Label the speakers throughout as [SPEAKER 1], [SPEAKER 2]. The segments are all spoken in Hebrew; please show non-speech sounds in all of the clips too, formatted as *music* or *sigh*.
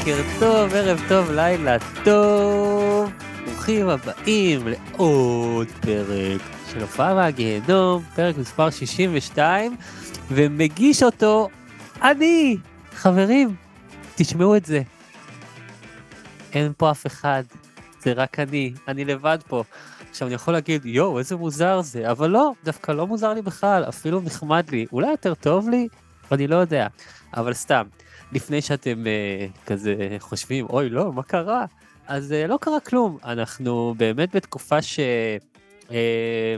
[SPEAKER 1] בוקר טוב, ערב טוב, לילה טוב. ברוכים הבאים לעוד פרק של הופעה מהגיהנום, פרק מספר 62, ומגיש אותו אני. חברים, תשמעו את זה. אין פה אף אחד, זה רק אני, אני לבד פה. עכשיו אני יכול להגיד, יואו, איזה מוזר זה, אבל לא, דווקא לא מוזר לי בכלל, אפילו נחמד לי. אולי יותר טוב לי? אני לא יודע. אבל סתם, לפני שאתם uh, כזה חושבים, אוי, לא, מה קרה? אז uh, לא קרה כלום. אנחנו באמת בתקופה ש... uh,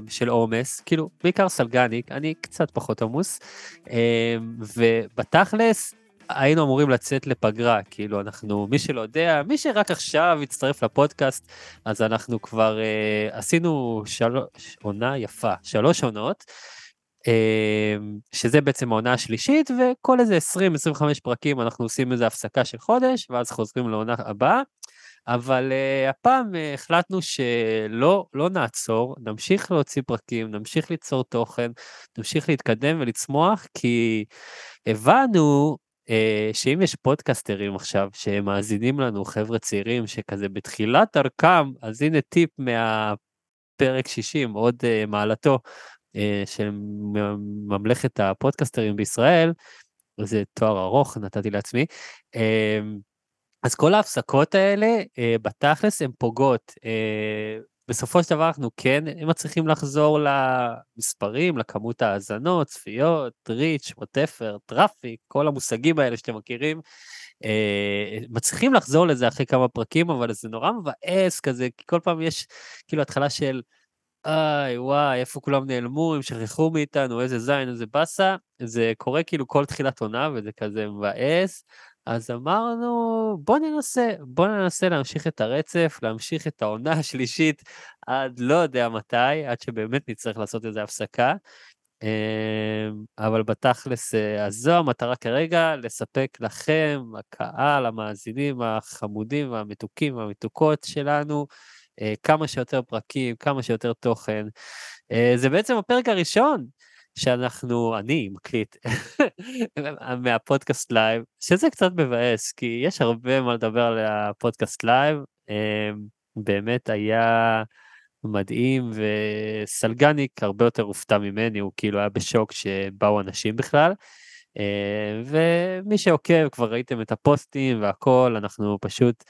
[SPEAKER 1] של עומס, כאילו, בעיקר סלגניק, אני קצת פחות עמוס, uh, ובתכלס, היינו אמורים לצאת לפגרה, כאילו אנחנו, מי שלא יודע, מי שרק עכשיו הצטרף לפודקאסט, אז אנחנו כבר uh, עשינו שלוש, עונה יפה, שלוש עונות, שזה בעצם העונה השלישית, וכל איזה 20-25 פרקים אנחנו עושים איזה הפסקה של חודש, ואז חוזרים לעונה הבאה. אבל uh, הפעם uh, החלטנו שלא לא נעצור, נמשיך להוציא פרקים, נמשיך ליצור תוכן, נמשיך להתקדם ולצמוח, כי הבנו אה, שאם יש פודקסטרים עכשיו שמאזינים לנו, חבר'ה צעירים שכזה בתחילת דרכם, אז הנה טיפ מהפרק 60, עוד אה, מעלתו של ממלכת הפודקסטרים בישראל, זה תואר ארוך נתתי לעצמי. אז כל ההפסקות האלה בתכלס הן פוגעות. בסופו של דבר אנחנו כן מצליחים לחזור למספרים, לכמות האזנות, צפיות, reach, whatever, traffic, כל המושגים האלה שאתם מכירים. אה, מצליחים לחזור לזה אחרי כמה פרקים, אבל זה נורא מבאס כזה, כי כל פעם יש כאילו התחלה של, איי, וואי, איפה כולם נעלמו, הם שכחו מאיתנו, איזה זין, איזה באסה. זה קורה כאילו כל תחילת עונה, וזה כזה מבאס. אז אמרנו, בוא ננסה, בוא ננסה להמשיך את הרצף, להמשיך את העונה השלישית עד לא יודע מתי, עד שבאמת נצטרך לעשות איזו הפסקה. אמ, אבל בתכלס, אה, אז זו המטרה כרגע, לספק לכם, הקהל, המאזינים החמודים והמתוקים והמתוקות שלנו, כמה שיותר פרקים, כמה שיותר תוכן. אה, זה בעצם הפרק הראשון שאנחנו, אני מקליט *laughs* מהפודקאסט live, שזה קצת מבאס, כי יש הרבה מה לדבר על הפודקאסט live. אמ, באמת היה מדהים, וסלגניק הרבה יותר הופתע ממני, הוא כאילו היה בשוק שבאו אנשים בכלל. אה, ומי שעוקב, כבר ראיתם את הפוסטים והכל, אנחנו פשוט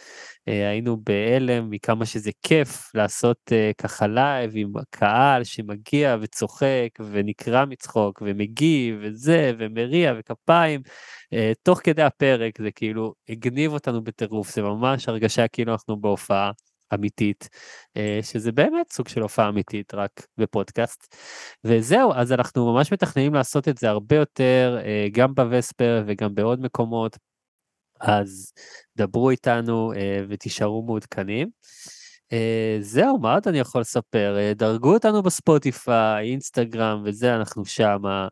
[SPEAKER 1] אה, היינו בהלם מכמה שזה כיף לעשות אה, ככה live עם קהל שמגיע וצוחק ונקרע מצחוק ומגיב וזה ומריע וכפיים תוך כדי הפרק זה כאילו הגניב אותנו בטירוף זה ממש הרגשה כאילו אנחנו בהופעה. אמיתית, אה, שזה באמת סוג של הופעה אמיתית רק בפודקאסט. וזהו, אז אנחנו ממש מתכננים לעשות את זה הרבה יותר, אה, גם בווספר וגם בעוד מקומות. אז דברו איתנו אה, ותישארו מעודכנים. זהו, מה עוד אני יכול לספר? דרגו אותנו בספוטיפיי, אינסטגרם וזה, אנחנו שמה.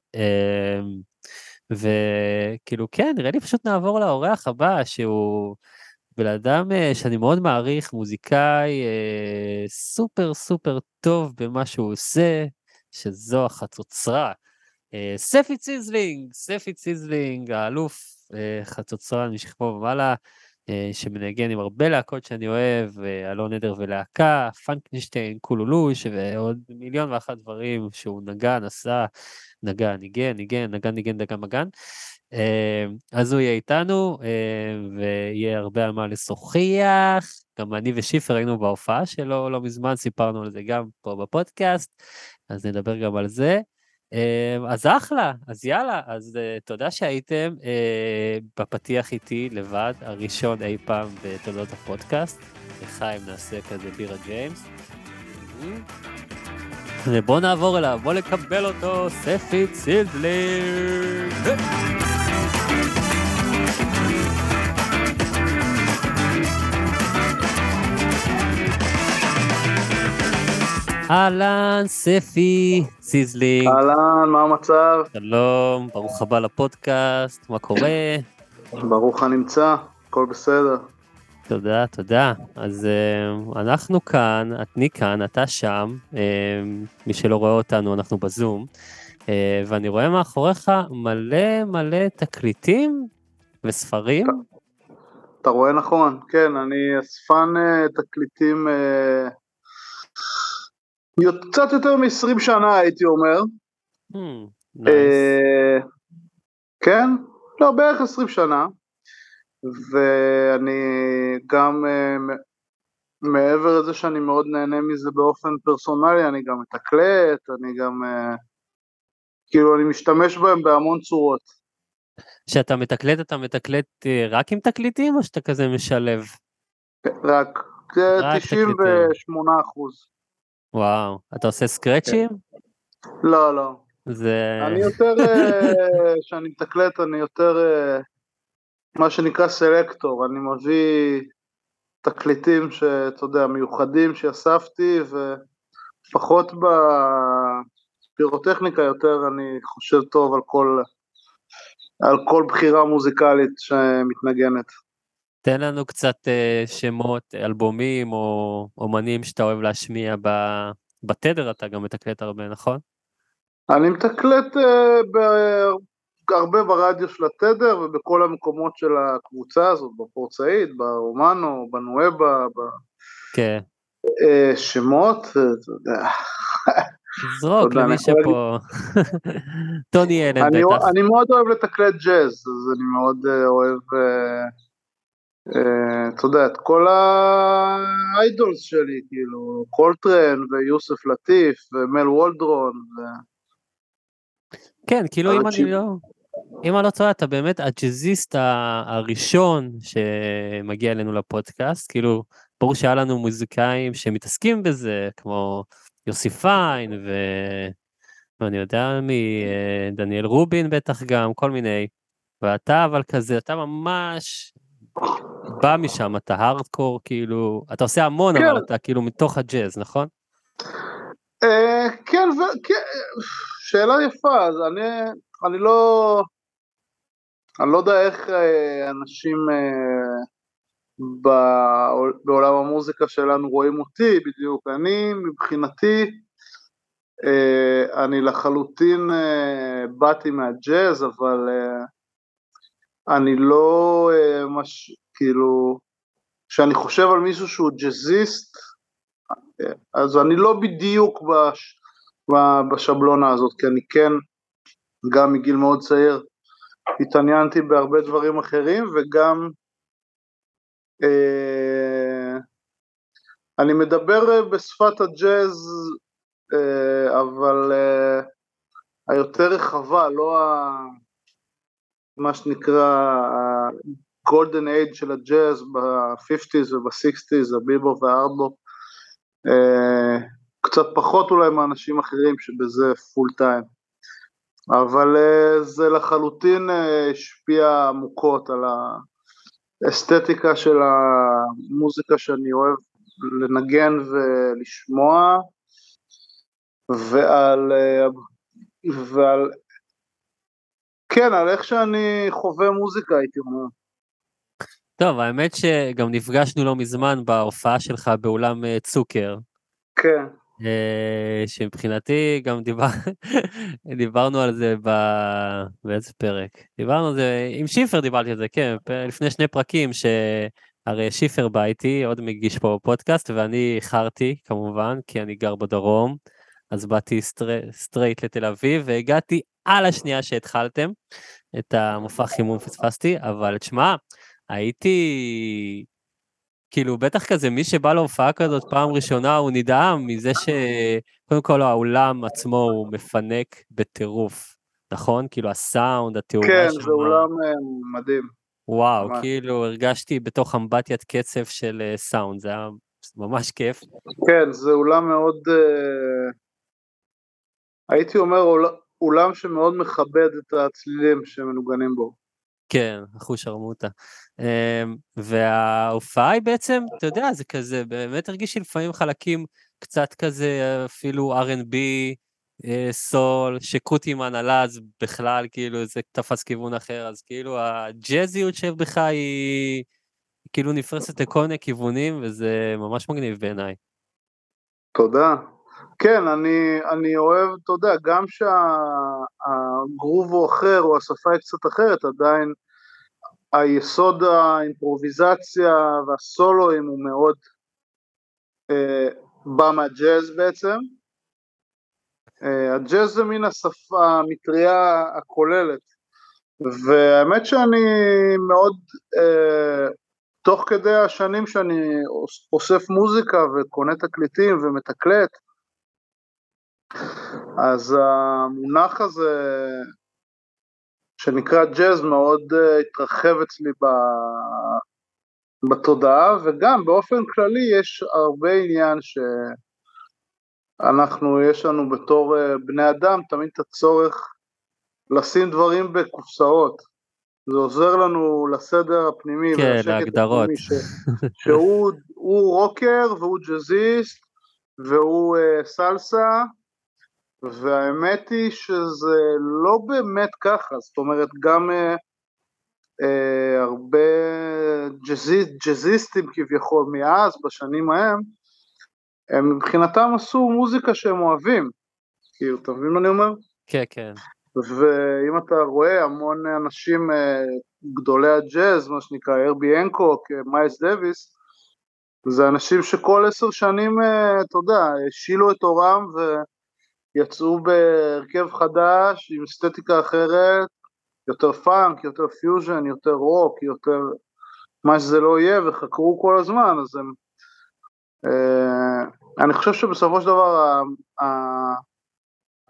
[SPEAKER 1] וכאילו, כן, נראה לי פשוט נעבור לאורח הבא, שהוא... בן אדם אה, שאני מאוד מעריך, מוזיקאי אה, סופר סופר טוב במה שהוא עושה, שזו החצוצרה. אה, ספי ציזלינג, ספי ציזלינג, האלוף חצוצרן משכמו ומעלה, שמנגן עם הרבה להקות שאני אוהב, אלון עדר ולהקה, פנקנשטיין, קולולוש ועוד מיליון ואחת דברים שהוא נגן, עשה, נגן, ניגן, ניגן, נגן, ניגן, דגן, מגן. אמ, אז הוא יהיה איתנו, אמ, ויהיה הרבה על מה לשוחח. גם אני ושיפר היינו בהופעה שלו לא מזמן, סיפרנו על זה גם פה בפודקאסט, אז נדבר גם על זה. אה, אז אחלה, אז יאללה, אז אה, תודה שהייתם אה, בפתיח איתי לבד, הראשון אי פעם בתולדות הפודקאסט. לחיים נעשה כזה בירה ג'יימס. ובוא נעבור אליו, בוא לקבל אותו, ספי צילדלר. אהלן, ספי ציזלינג.
[SPEAKER 2] אהלן, מה המצב?
[SPEAKER 1] שלום, ברוך הבא לפודקאסט, מה קורה?
[SPEAKER 2] ברוך הנמצא, הכל בסדר.
[SPEAKER 1] תודה, תודה. אז uh, אנחנו כאן, אני כאן, אתה שם, uh, מי שלא רואה אותנו, אנחנו בזום, uh, ואני רואה מאחוריך מלא מלא תקליטים וספרים.
[SPEAKER 2] אתה רואה נכון, כן, אני אספן uh, תקליטים uh, קצת יותר מ-20 שנה הייתי אומר.
[SPEAKER 1] Hmm,
[SPEAKER 2] uh, כן, לא, בערך 20 שנה. ואני גם uh, מעבר לזה שאני מאוד נהנה מזה באופן פרסונלי, אני גם מתקלט, אני גם, uh, כאילו אני משתמש בהם בהמון צורות.
[SPEAKER 1] כשאתה מתקלט, אתה מתקלט אה, רק עם תקליטים, או שאתה כזה משלב?
[SPEAKER 2] רק, זה
[SPEAKER 1] רק
[SPEAKER 2] 98 אחוז.
[SPEAKER 1] וואו, אתה עושה סקרצ'ים?
[SPEAKER 2] לא, לא.
[SPEAKER 1] זה...
[SPEAKER 2] אני יותר, כשאני מתקלט אני יותר מה שנקרא סלקטור, אני מביא תקליטים שאתה יודע, מיוחדים שאספתי ופחות בפירוטכניקה יותר אני חושב טוב על כל, על כל בחירה מוזיקלית שמתנגנת.
[SPEAKER 1] תן לנו קצת uh, שמות, אלבומים או אומנים שאתה אוהב להשמיע ב... בתדר, אתה גם מתקלט הרבה, נכון?
[SPEAKER 2] אני מתקלט ב... הרבה ברדיו של התדר ובכל המקומות של הקבוצה הזאת, בפורצאית, ברומנו, בנואבה, ב...
[SPEAKER 1] כן.
[SPEAKER 2] אה, שמות, אתה יודע.
[SPEAKER 1] זרוק למי שפה. טוני אלן בטח.
[SPEAKER 2] אני מאוד אוהב לתקלט ג'אז, אז אני מאוד אוהב, אתה יודע, את כל ה idols שלי, כאילו, קולטרן ויוסף לטיף ומל וולדרון.
[SPEAKER 1] כן, כאילו אם אני לא... אם אני לא טועה, אתה באמת הג'אזיסט הראשון שמגיע אלינו לפודקאסט, כאילו, ברור שהיה לנו מוזיקאים שמתעסקים בזה, כמו יוסי פיין, ו... ואני יודע מי, דניאל רובין בטח גם, כל מיני. ואתה אבל כזה, אתה ממש בא משם, אתה הארדקור, כאילו, אתה עושה המון,
[SPEAKER 2] כן.
[SPEAKER 1] אבל אתה כאילו מתוך הג'אז, נכון?
[SPEAKER 2] כן, שאלה יפה, אז אני, אני לא, אני לא יודע איך אנשים בעולם המוזיקה שלנו רואים אותי בדיוק, אני מבחינתי, אני לחלוטין באתי מהג'אז, אבל אני לא, מש, כאילו, כשאני חושב על מישהו שהוא ג'אזיסט, אז אני לא בדיוק בש, בשבלונה הזאת, כי אני כן, גם מגיל מאוד צעיר, התעניינתי בהרבה דברים אחרים, וגם אה, אני מדבר בשפת הג'אז, אה, אבל אה, היותר רחבה, לא ה... מה שנקרא ה-golden age של הג'אז ב-50's וב-60's, הביבו והארבו, אה, קצת פחות אולי מאנשים אחרים שבזה פול טיים. אבל uh, זה לחלוטין uh, השפיע עמוקות על האסתטיקה של המוזיקה שאני אוהב לנגן ולשמוע, ועל, ועל, כן, על איך שאני חווה מוזיקה, הייתי אומר.
[SPEAKER 1] טוב, האמת שגם נפגשנו לא מזמן בהופעה שלך באולם צוקר.
[SPEAKER 2] כן.
[SPEAKER 1] שמבחינתי גם דיבר... *laughs* דיברנו על זה ב... באיזה פרק? דיברנו על זה, עם שיפר דיברתי על זה, כן, לפני שני פרקים, שהרי שיפר בא איתי, עוד מגיש פה פודקאסט, ואני איחרתי כמובן, כי אני גר בדרום, אז באתי סטר... straight לתל אביב, והגעתי על השנייה שהתחלתם את המופע חימום פספסתי, אבל תשמע, הייתי כאילו, בטח כזה, מי שבא להופעה כזאת פעם ראשונה, הוא נדהם מזה ש... קודם כל, האולם עצמו הוא מפנק בטירוף, נכון? כאילו, הסאונד, התאורה
[SPEAKER 2] כן,
[SPEAKER 1] שם.
[SPEAKER 2] זה אולם אה, מדהים.
[SPEAKER 1] וואו,
[SPEAKER 2] ממש.
[SPEAKER 1] כאילו, הרגשתי בתוך אמבטיית קצב של אה, סאונד, זה היה ממש כיף.
[SPEAKER 2] כן, זה אולם מאוד, אה, הייתי אומר אול- אולם שמאוד מכבד את הצלילים שמנוגנים בו.
[SPEAKER 1] כן, אחוש שרמוטה. אמ, וההופעה היא בעצם, אתה יודע, זה כזה, באמת הרגיש לפעמים חלקים קצת כזה, אפילו R&B, אה, סול, שקוטימן עלה, אז בכלל, כאילו, זה תפס כיוון אחר, אז כאילו, הג'אזיות שבך היא כאילו נפרסת לכל מיני כיוונים, וזה ממש מגניב בעיניי.
[SPEAKER 2] תודה. כן, אני, אני אוהב, אתה יודע, גם שהגרוב הוא אחר או השפה היא קצת אחרת, עדיין היסוד האימפרוביזציה והסולואים הוא מאוד אה, בא מהג'אז בעצם. אה, הג'אז זה מין השפה, המטריה הכוללת, והאמת שאני מאוד, אה, תוך כדי השנים שאני אוס- אוסף מוזיקה וקונה תקליטים ומתקלט, אז המונח הזה שנקרא ג'אז מאוד uh, התרחב אצלי ב... בתודעה וגם באופן כללי יש הרבה עניין שאנחנו יש לנו בתור uh, בני אדם תמיד את הצורך לשים דברים בקופסאות זה עוזר לנו לסדר הפנימי
[SPEAKER 1] כן, להגדרות.
[SPEAKER 2] הפנימי ש... שהוא הוא רוקר והוא ג'אזיסט והוא uh, סלסה והאמת היא שזה לא באמת ככה, זאת אומרת גם אה, אה, הרבה ג'אזיסט, ג'אזיסטים כביכול מאז, בשנים ההם, הם מבחינתם עשו מוזיקה שהם אוהבים, כאילו, אתה מבין מה אני אומר?
[SPEAKER 1] כן, כן.
[SPEAKER 2] ואם אתה רואה המון אנשים אה, גדולי הג'אז, מה שנקרא הרבי הנקוק, אה, מייס דוויס, זה אנשים שכל עשר שנים, אה, אתה יודע, השילו את עורם ויצאו בהרכב חדש עם אסתטיקה אחרת, יותר פאנק, יותר פיוז'ן, יותר רוק, יותר מה שזה לא יהיה, וחקרו כל הזמן, אז הם... אה, אני חושב שבסופו של דבר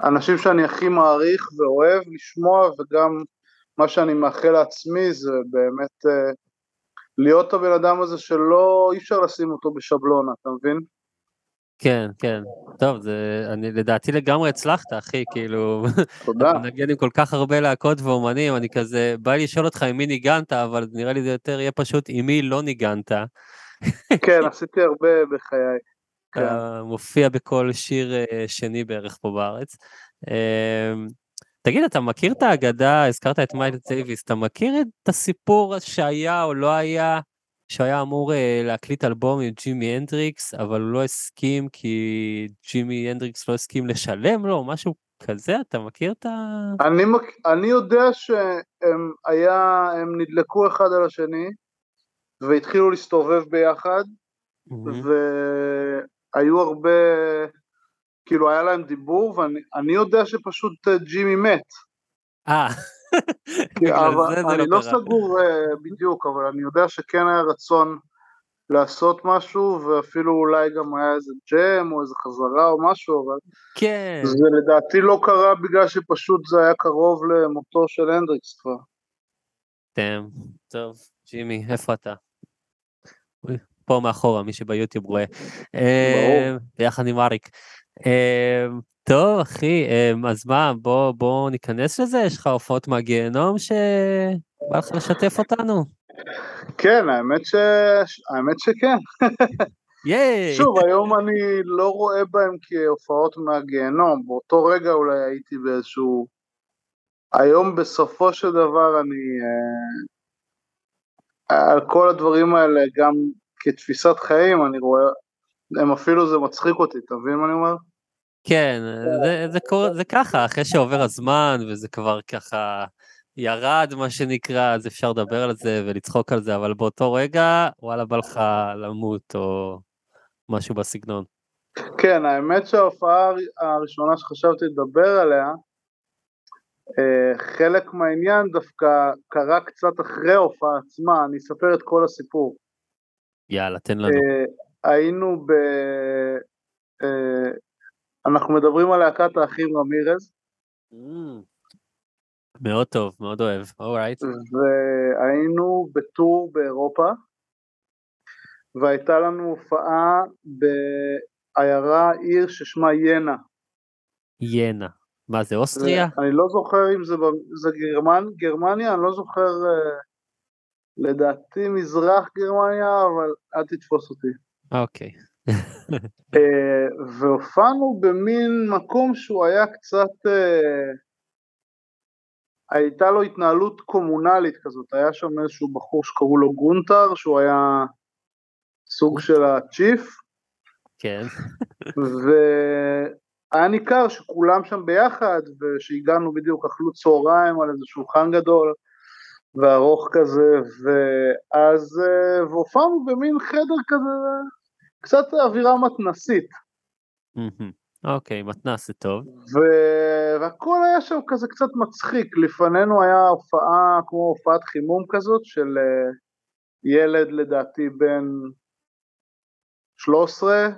[SPEAKER 2] האנשים שאני הכי מעריך ואוהב לשמוע וגם מה שאני מאחל לעצמי זה באמת אה, להיות הבן אדם הזה שלא אי אפשר לשים אותו בשבלונה, אתה מבין?
[SPEAKER 1] כן, כן. טוב, זה, אני לדעתי לגמרי הצלחת, אחי, כאילו,
[SPEAKER 2] תודה.
[SPEAKER 1] אתה מנגן עם כל כך הרבה להקות ואומנים, אני כזה, בא לי לשאול אותך עם מי ניגנת, אבל נראה לי זה יותר יהיה פשוט עם מי לא ניגנת.
[SPEAKER 2] כן, עשיתי הרבה בחיי. *laughs* כן.
[SPEAKER 1] מופיע בכל שיר אה, שני בערך פה בארץ. אמ, תגיד, אתה מכיר את האגדה, הזכרת את מיילס דייוויס, אתה מכיר את הסיפור שהיה או לא היה, שהיה אמור אה, להקליט אלבום עם ג'ימי הנדריקס, אבל הוא לא הסכים כי ג'ימי הנדריקס לא הסכים לשלם לו, משהו כזה, אתה מכיר את ה...
[SPEAKER 2] אני, מק- אני יודע שהם היה, הם נדלקו אחד על השני והתחילו להסתובב ביחד
[SPEAKER 1] מהמם.
[SPEAKER 2] והיו הרבה, כאילו היה להם דיבור ואני אני יודע שפשוט אה, ג'ימי מת.
[SPEAKER 1] אה,
[SPEAKER 2] אבל
[SPEAKER 1] זה זה
[SPEAKER 2] אני
[SPEAKER 1] לא
[SPEAKER 2] לא. סגור אה, בדיוק, אבל אני יודע שכן היה רצון לעשות משהו, ואפילו אולי גם היה איזה ג'ם או איזה חזרה או משהו, אבל
[SPEAKER 1] כן,
[SPEAKER 2] זה לדעתי לא קרה בגלל שפשוט זה היה קרוב למותו של הנדריקס כבר.
[SPEAKER 1] תם, טוב, ג'ימי, איפה אתה? פה מאחורה, מי שביוטיוב רואה. אה, ביחד עם אריק. טוב, אחי, אה, אז מה, בוא, בוא ניכנס לזה? יש לך הופעות מהגיהנום שבא לך לשתף אותנו?
[SPEAKER 2] כן, האמת, ש... האמת שכן.
[SPEAKER 1] ייי!
[SPEAKER 2] שוב, היום אני לא רואה בהם כהופעות מהגיהנום, באותו רגע אולי הייתי באיזשהו... היום בסופו של דבר אני... אה, על כל הדברים האלה, גם כתפיסת חיים, אני רואה... הם אפילו זה מצחיק אותי, אתה מבין מה אני אומר?
[SPEAKER 1] כן, זה, זה, קורה, זה ככה, אחרי שעובר הזמן וזה כבר ככה ירד, מה שנקרא, אז אפשר לדבר על זה ולצחוק על זה, אבל באותו רגע, וואלה, בא לך למות או משהו בסגנון.
[SPEAKER 2] כן, האמת שההופעה הר- הראשונה שחשבתי לדבר עליה, אה, חלק מהעניין דווקא קרה קצת אחרי ההופעה עצמה, אני אספר את כל הסיפור.
[SPEAKER 1] יאללה, תן לנו.
[SPEAKER 2] אה, היינו ב... אנחנו מדברים על להקת האחים רמירז,
[SPEAKER 1] Mm. מאוד טוב, מאוד אוהב, אורייט.
[SPEAKER 2] והיינו בטור באירופה, והייתה לנו הופעה בעיירה, עיר ששמה ינה.
[SPEAKER 1] ינה. מה זה, אוסטריה?
[SPEAKER 2] אני לא זוכר אם זה, זה גרמנ, גרמניה, אני לא זוכר, אה, לדעתי מזרח גרמניה, אבל אל תתפוס אותי.
[SPEAKER 1] אוקיי.
[SPEAKER 2] אה, והופענו במין מקום שהוא היה קצת, אה, הייתה לו התנהלות קומונלית כזאת, היה שם איזשהו בחור שקראו לו גונטר, שהוא היה סוג של הצ'יף,
[SPEAKER 1] כן.
[SPEAKER 2] והיה ניכר שכולם שם ביחד, ושהגענו בדיוק, אכלו צהריים על איזה שולחן גדול וארוך כזה, ואז, אה, והופענו במין חדר כזה, קצת אווירה מתנסית.
[SPEAKER 1] אוקיי, מתנ"ס זה טוב.
[SPEAKER 2] והכל היה שם כזה קצת מצחיק, לפנינו היה הופעה כמו הופעת חימום כזאת של אה, ילד לדעתי בן 13,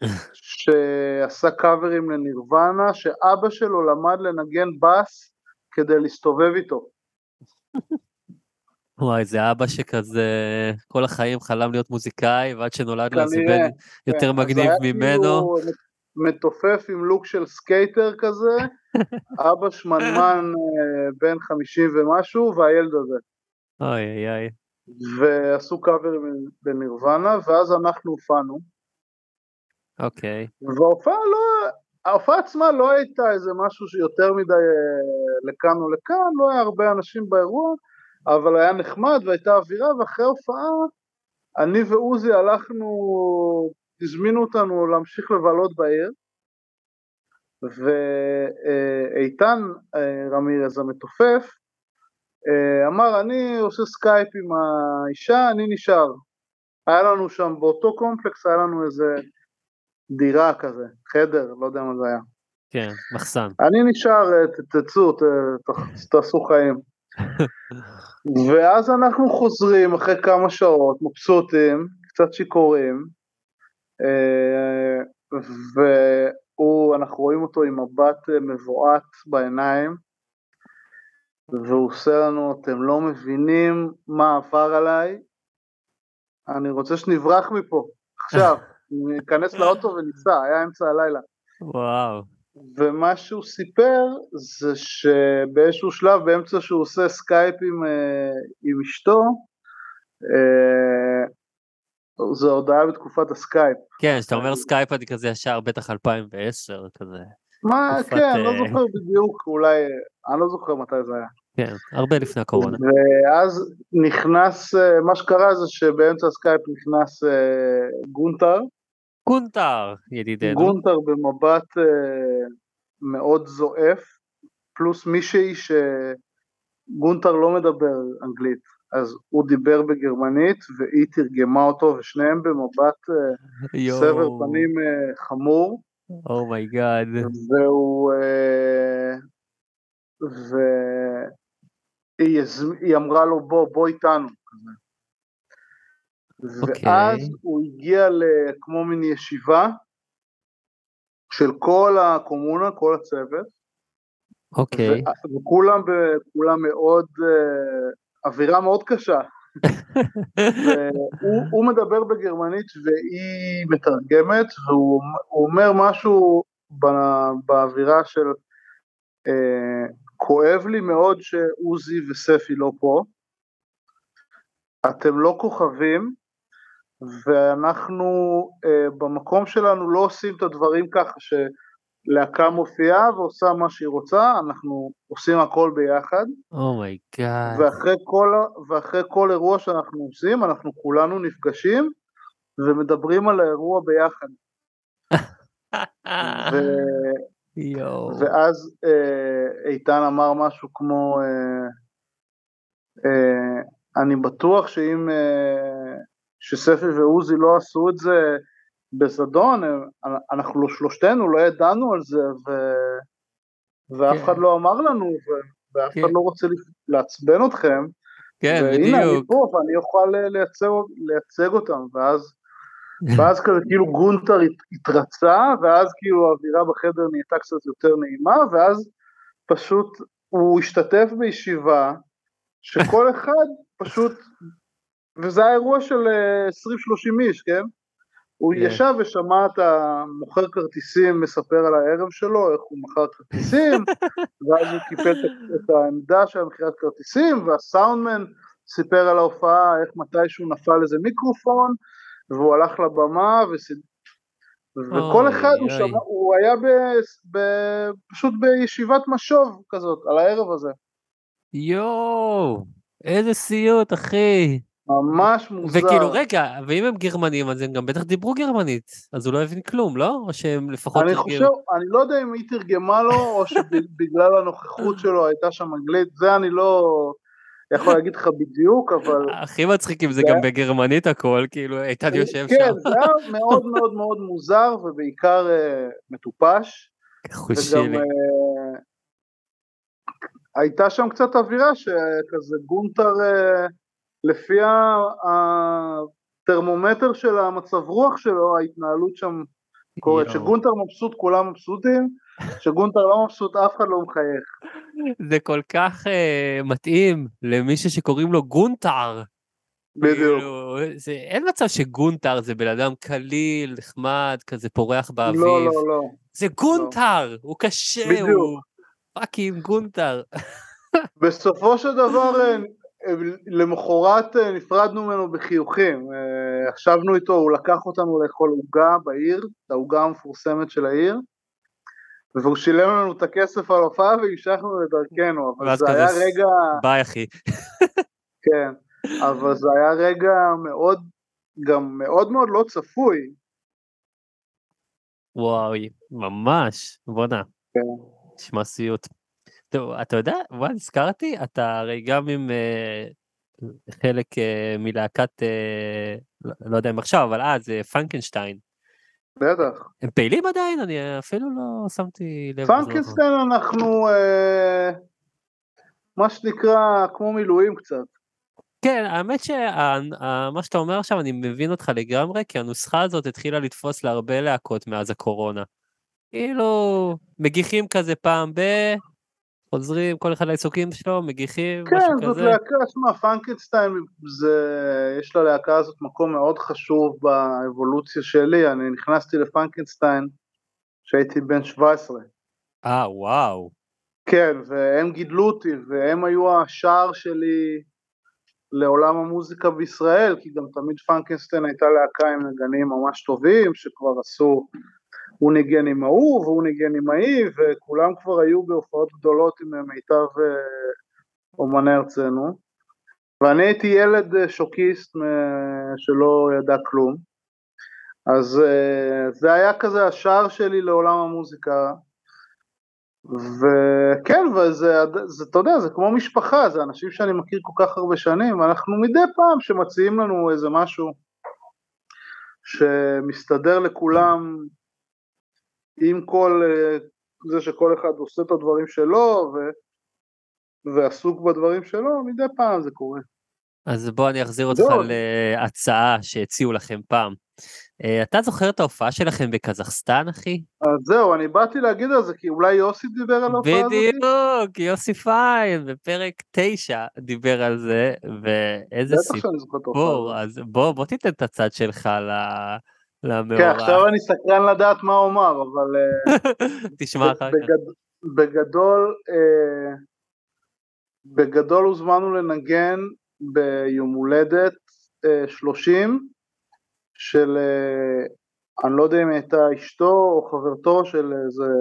[SPEAKER 2] *laughs* שעשה קאברים לנירוונה, שאבא שלו למד לנגן בס כדי להסתובב איתו. *laughs*
[SPEAKER 1] וואי, זה אבא שכזה כל החיים חלם להיות מוזיקאי, ועד שנולד לו איזה בן יותר
[SPEAKER 2] כן,
[SPEAKER 1] מגניב
[SPEAKER 2] היה
[SPEAKER 1] ממנו.
[SPEAKER 2] כאילו מתופף עם לוק של סקייטר כזה, *laughs* אבא שמנמן אה, בן 50 ומשהו, והילד הזה.
[SPEAKER 1] אוי אוי אוי.
[SPEAKER 2] ועשו קאבר בנירוונה, ואז אנחנו הופענו,
[SPEAKER 1] אוקיי.
[SPEAKER 2] וההופעה לא, ההופעה עצמה לא הייתה איזה משהו שיותר מדי אה, לכאן או לכאן, לא היה הרבה אנשים באירוע, אבל היה נחמד והייתה אווירה, ואחרי ההופעה אני ועוזי הלכנו, הזמינו אותנו להמשיך לבלות בעיר, ואיתן אה, רמירז המתופף אה, אמר אני עושה סקייפ עם האישה, אני נשאר. היה לנו שם באותו קומפלקס, היה לנו איזה דירה כזה, חדר, לא יודע מה זה היה.
[SPEAKER 1] כן, מחסן.
[SPEAKER 2] אני נשאר, תצאו, תעשו חיים. *laughs* ואז אנחנו חוזרים אחרי כמה שעות, מבסוטים, קצת שיכורים, אה, והוא, אנחנו רואים אותו עם מבט אה, מבועת בעיניים, והוא עושה לנו, אתם לא מבינים מה עבר עליי, אני רוצה שנברח מפה, עכשיו, *laughs* ניכנס לאוטו וניסע, היה אמצע הלילה.
[SPEAKER 1] וואו.
[SPEAKER 2] ומה שהוא סיפר זה שבאיזשהו שלב, באמצע שהוא עושה סקייפ עם, אה, עם אשתו, אה, זה עוד היה בתקופת הסקייפ.
[SPEAKER 1] כן, כשאתה אומר סקייפ אני כזה ישר בטח 2010 כזה.
[SPEAKER 2] מה,
[SPEAKER 1] תקופת,
[SPEAKER 2] כן, לא
[SPEAKER 1] אה,
[SPEAKER 2] זוכר בדיוק, אולי, אני לא זוכר מתי זה היה.
[SPEAKER 1] כן, הרבה לפני הקורונה.
[SPEAKER 2] ואז נכנס, מה שקרה זה שבאמצע הסקייפ נכנס גונטר,
[SPEAKER 1] גונטר, ידידנו.
[SPEAKER 2] גונטר במבט אה, מאוד זועף, פלוס מישהי שגונטר לא מדבר אנגלית, אז הוא דיבר בגרמנית והיא תרגמה אותו, ושניהם במבט אה,
[SPEAKER 1] יואו.
[SPEAKER 2] סבר פנים אה, חמור,
[SPEAKER 1] oh my god.
[SPEAKER 2] והוא... אה, והיא אמרה לו בוא, בוא איתנו. כזה.
[SPEAKER 1] אוקיי.
[SPEAKER 2] ואז הוא הגיע לכמו מין ישיבה של כל הקומונה, כל הצוות,
[SPEAKER 1] אוקיי.
[SPEAKER 2] ו- וכולם כולם מאוד, אה, אווירה מאוד קשה. *laughs* והוא הוא מדבר בגרמנית והיא מתרגמת, והוא הוא אומר משהו ב- באווירה של אה, כואב לי מאוד שעוזי וספי לא פה, אתם לא כוכבים, ואנחנו אה, במקום שלנו לא עושים את הדברים ככה שלהקה מופיעה ועושה מה שהיא רוצה, אנחנו עושים הכל ביחד,
[SPEAKER 1] oh my god.
[SPEAKER 2] ואחרי כל, ה- ואחרי כל אירוע שאנחנו עושים, אנחנו כולנו נפגשים ומדברים על האירוע ביחד. *laughs* ו...
[SPEAKER 1] יואו.
[SPEAKER 2] ואז אה, איתן אמר משהו כמו, אה, אה, אני בטוח שאם, אה, שספי ועוזי לא עשו את זה בזדון, אנחנו שלושתנו לא ידענו על זה, ו, ואף
[SPEAKER 1] כן.
[SPEAKER 2] אחד לא אמר לנו, ו, ואף
[SPEAKER 1] כן.
[SPEAKER 2] אחד לא רוצה לעצבן אתכם,
[SPEAKER 1] כן,
[SPEAKER 2] והנה אני
[SPEAKER 1] בדיוק.
[SPEAKER 2] פה ואני אוכל אה, לייצג, לייצג אותם, ואז, *laughs* ואז כזה כאילו גונטר הת- התרצה, ואז כאילו האווירה בחדר נהייתה קצת יותר נעימה, ואז פשוט הוא השתתף בישיבה שכל *laughs* אחד פשוט, וזה היה אירוע של אה, 20-30 איש, כן? הוא
[SPEAKER 1] כן.
[SPEAKER 2] ישב ושמע את המוכר כרטיסים מספר על הערב שלו, איך הוא מכר כרטיסים, *laughs* ואז הוא קיפל את- העמדה של מכירת כרטיסים, והסאונדמן סיפר על ההופעה, איך מתישהו נפל איזה מיקרופון, והוא הלך לבמה, וס... וכל
[SPEAKER 1] אוי,
[SPEAKER 2] אחד הוא,
[SPEAKER 1] אוי.
[SPEAKER 2] שמע, הוא היה ב... ב... פשוט בישיבת משוב כזאת, על הערב הזה.
[SPEAKER 1] יואו, איזה סיוט, אחי.
[SPEAKER 2] ממש מוזר.
[SPEAKER 1] וכאילו, רגע, ואם הם גרמנים, אז הם גם בטח דיברו גרמנית, אז הוא לא הבין כלום, לא? או שהם לפחות...
[SPEAKER 2] אני
[SPEAKER 1] תרגמו?
[SPEAKER 2] חושב, אני לא יודע אם היא תרגמה לו, או שבגלל הנוכחות שלו הייתה שם אנגלית, זה אני לא יכול להגיד לך בדיוק, אבל...
[SPEAKER 1] הכי מצחיקים זה
[SPEAKER 2] זה
[SPEAKER 1] גם בגרמנית הכל, כאילו, איתן יושב
[SPEAKER 2] כן,
[SPEAKER 1] שם.
[SPEAKER 2] זה היה מאוד מאוד מאוד מוזר, ובעיקר אה, מטופש,
[SPEAKER 1] חושי לי.
[SPEAKER 2] אה, הייתה שם קצת אווירה שכזה גונטר, אה, לפי הטרמומטר של המצב רוח שלו, ההתנהלות שם קורית.
[SPEAKER 1] יואו.
[SPEAKER 2] כשגונטר מבסוט כולם מבסוטים, כשגונטר לא מבסוט אף אחד לא מחייך.
[SPEAKER 1] זה כל כך אה, מתאים למישהו שקוראים לו גונטר.
[SPEAKER 2] בדיוק.
[SPEAKER 1] כאילו, זה, אין מצב שגונטר זה בן אדם קליל, נחמד, כזה פורח באביב.
[SPEAKER 2] לא, לא, לא.
[SPEAKER 1] זה גונטר, הוא קשה,
[SPEAKER 2] בדיוק.
[SPEAKER 1] הוא fucking גונטר. *laughs*
[SPEAKER 2] בסופו של דבר, אה, למחרת אה, נפרדנו ממנו בחיוכים. אה, ישבנו איתו, הוא לקח אותנו לאכול עוגה בעיר, את העוגה המפורסמת של העיר, והוא שילם לנו את הכסף על הופעה והמשכנו לדרכנו, אבל זה היה רגע,
[SPEAKER 1] ביי אחי.
[SPEAKER 2] כן, אבל זה היה רגע מאוד, גם מאוד מאוד לא צפוי.
[SPEAKER 1] וואי, ממש, בואנה,
[SPEAKER 2] כן.
[SPEAKER 1] נשמע סיוט. טוב, אתה יודע, מה נזכרתי? אתה הרי גם עם אה, חלק אה, מלהקת, אה, לא, יודע אם עכשיו, אבל אז, אה, פרנקנשטיין.
[SPEAKER 2] בטח.
[SPEAKER 1] הם פעילים עדיין? אני אפילו לא שמתי לב.
[SPEAKER 2] פרנקנסטיין אנחנו, מה שנקרא, כמו מילואים קצת.
[SPEAKER 1] כן, האמת שמה שאתה אומר עכשיו, אני מבין אותך לגמרי, כי הנוסחה הזאת התחילה לתפוס להרבה להקות מאז הקורונה. כאילו, מגיחים כזה פעם ב... חוזרים, כל אחד לעיסוקים שלו, מגיחים, משהו
[SPEAKER 2] כן, זאת
[SPEAKER 1] כזה.
[SPEAKER 2] להקה, שמע, פרנקנסטיין, זה, יש ללהקה הזאת מקום מאוד חשוב באבולוציה שלי, אני נכנסתי לפרנקנסטיין כשהייתי בן 17.
[SPEAKER 1] אה, וואו.
[SPEAKER 2] כן, והם גידלו אותי, והם היו השער שלי לעולם המוזיקה בישראל, כי גם תמיד פרנקנסטיין הייתה להקה עם נגנים ממש טובים, שכבר עשו, הוא ניגן עם ההוא, והוא ניגן עם ההיא, וכולם כבר היו בהופעות גדולות עם מיטב אה, אומני ארצנו. ואני הייתי ילד אה, שוקיסט שלא ידע כלום. אז אה, זה היה כזה השער שלי לעולם המוזיקה, וכן, וזה, זה, אתה יודע, זה כמו משפחה, זה אנשים שאני מכיר כל כך הרבה שנים, ואנחנו מדי פעם שמציעים לנו איזה משהו שמסתדר לכולם עם כל אה, זה שכל אחד עושה את הדברים שלו ו, ועסוק בדברים שלו, מדי פעם זה קורה.
[SPEAKER 1] אז בוא אני אחזיר אותך. להצעה שהציעו לכם פעם. אה, אתה זוכר את ההופעה שלכם בקזחסטן, אחי?
[SPEAKER 2] אז זהו, אני באתי להגיד על זה, כי אולי יוסי דיבר על ההופעה הזאת.
[SPEAKER 1] בדיוק, יוסי פיין, בפרק 9 דיבר על זה, ואיזה
[SPEAKER 2] בטח שאני זוכר את ההופעה
[SPEAKER 1] סיפור. אז בוא, בוא תיתן את הצד שלך ל-
[SPEAKER 2] כן,
[SPEAKER 1] למאורע.
[SPEAKER 2] עכשיו אני סקרן לדעת מה אומר, אבל... אה, *laughs*
[SPEAKER 1] תשמע אחר כך.
[SPEAKER 2] בגד... בגדול, אה, בגדול הוזמנו לנגן ביום הולדת אה, 30 של, אה, אני לא יודע אם הייתה אשתו או חברתו של איזה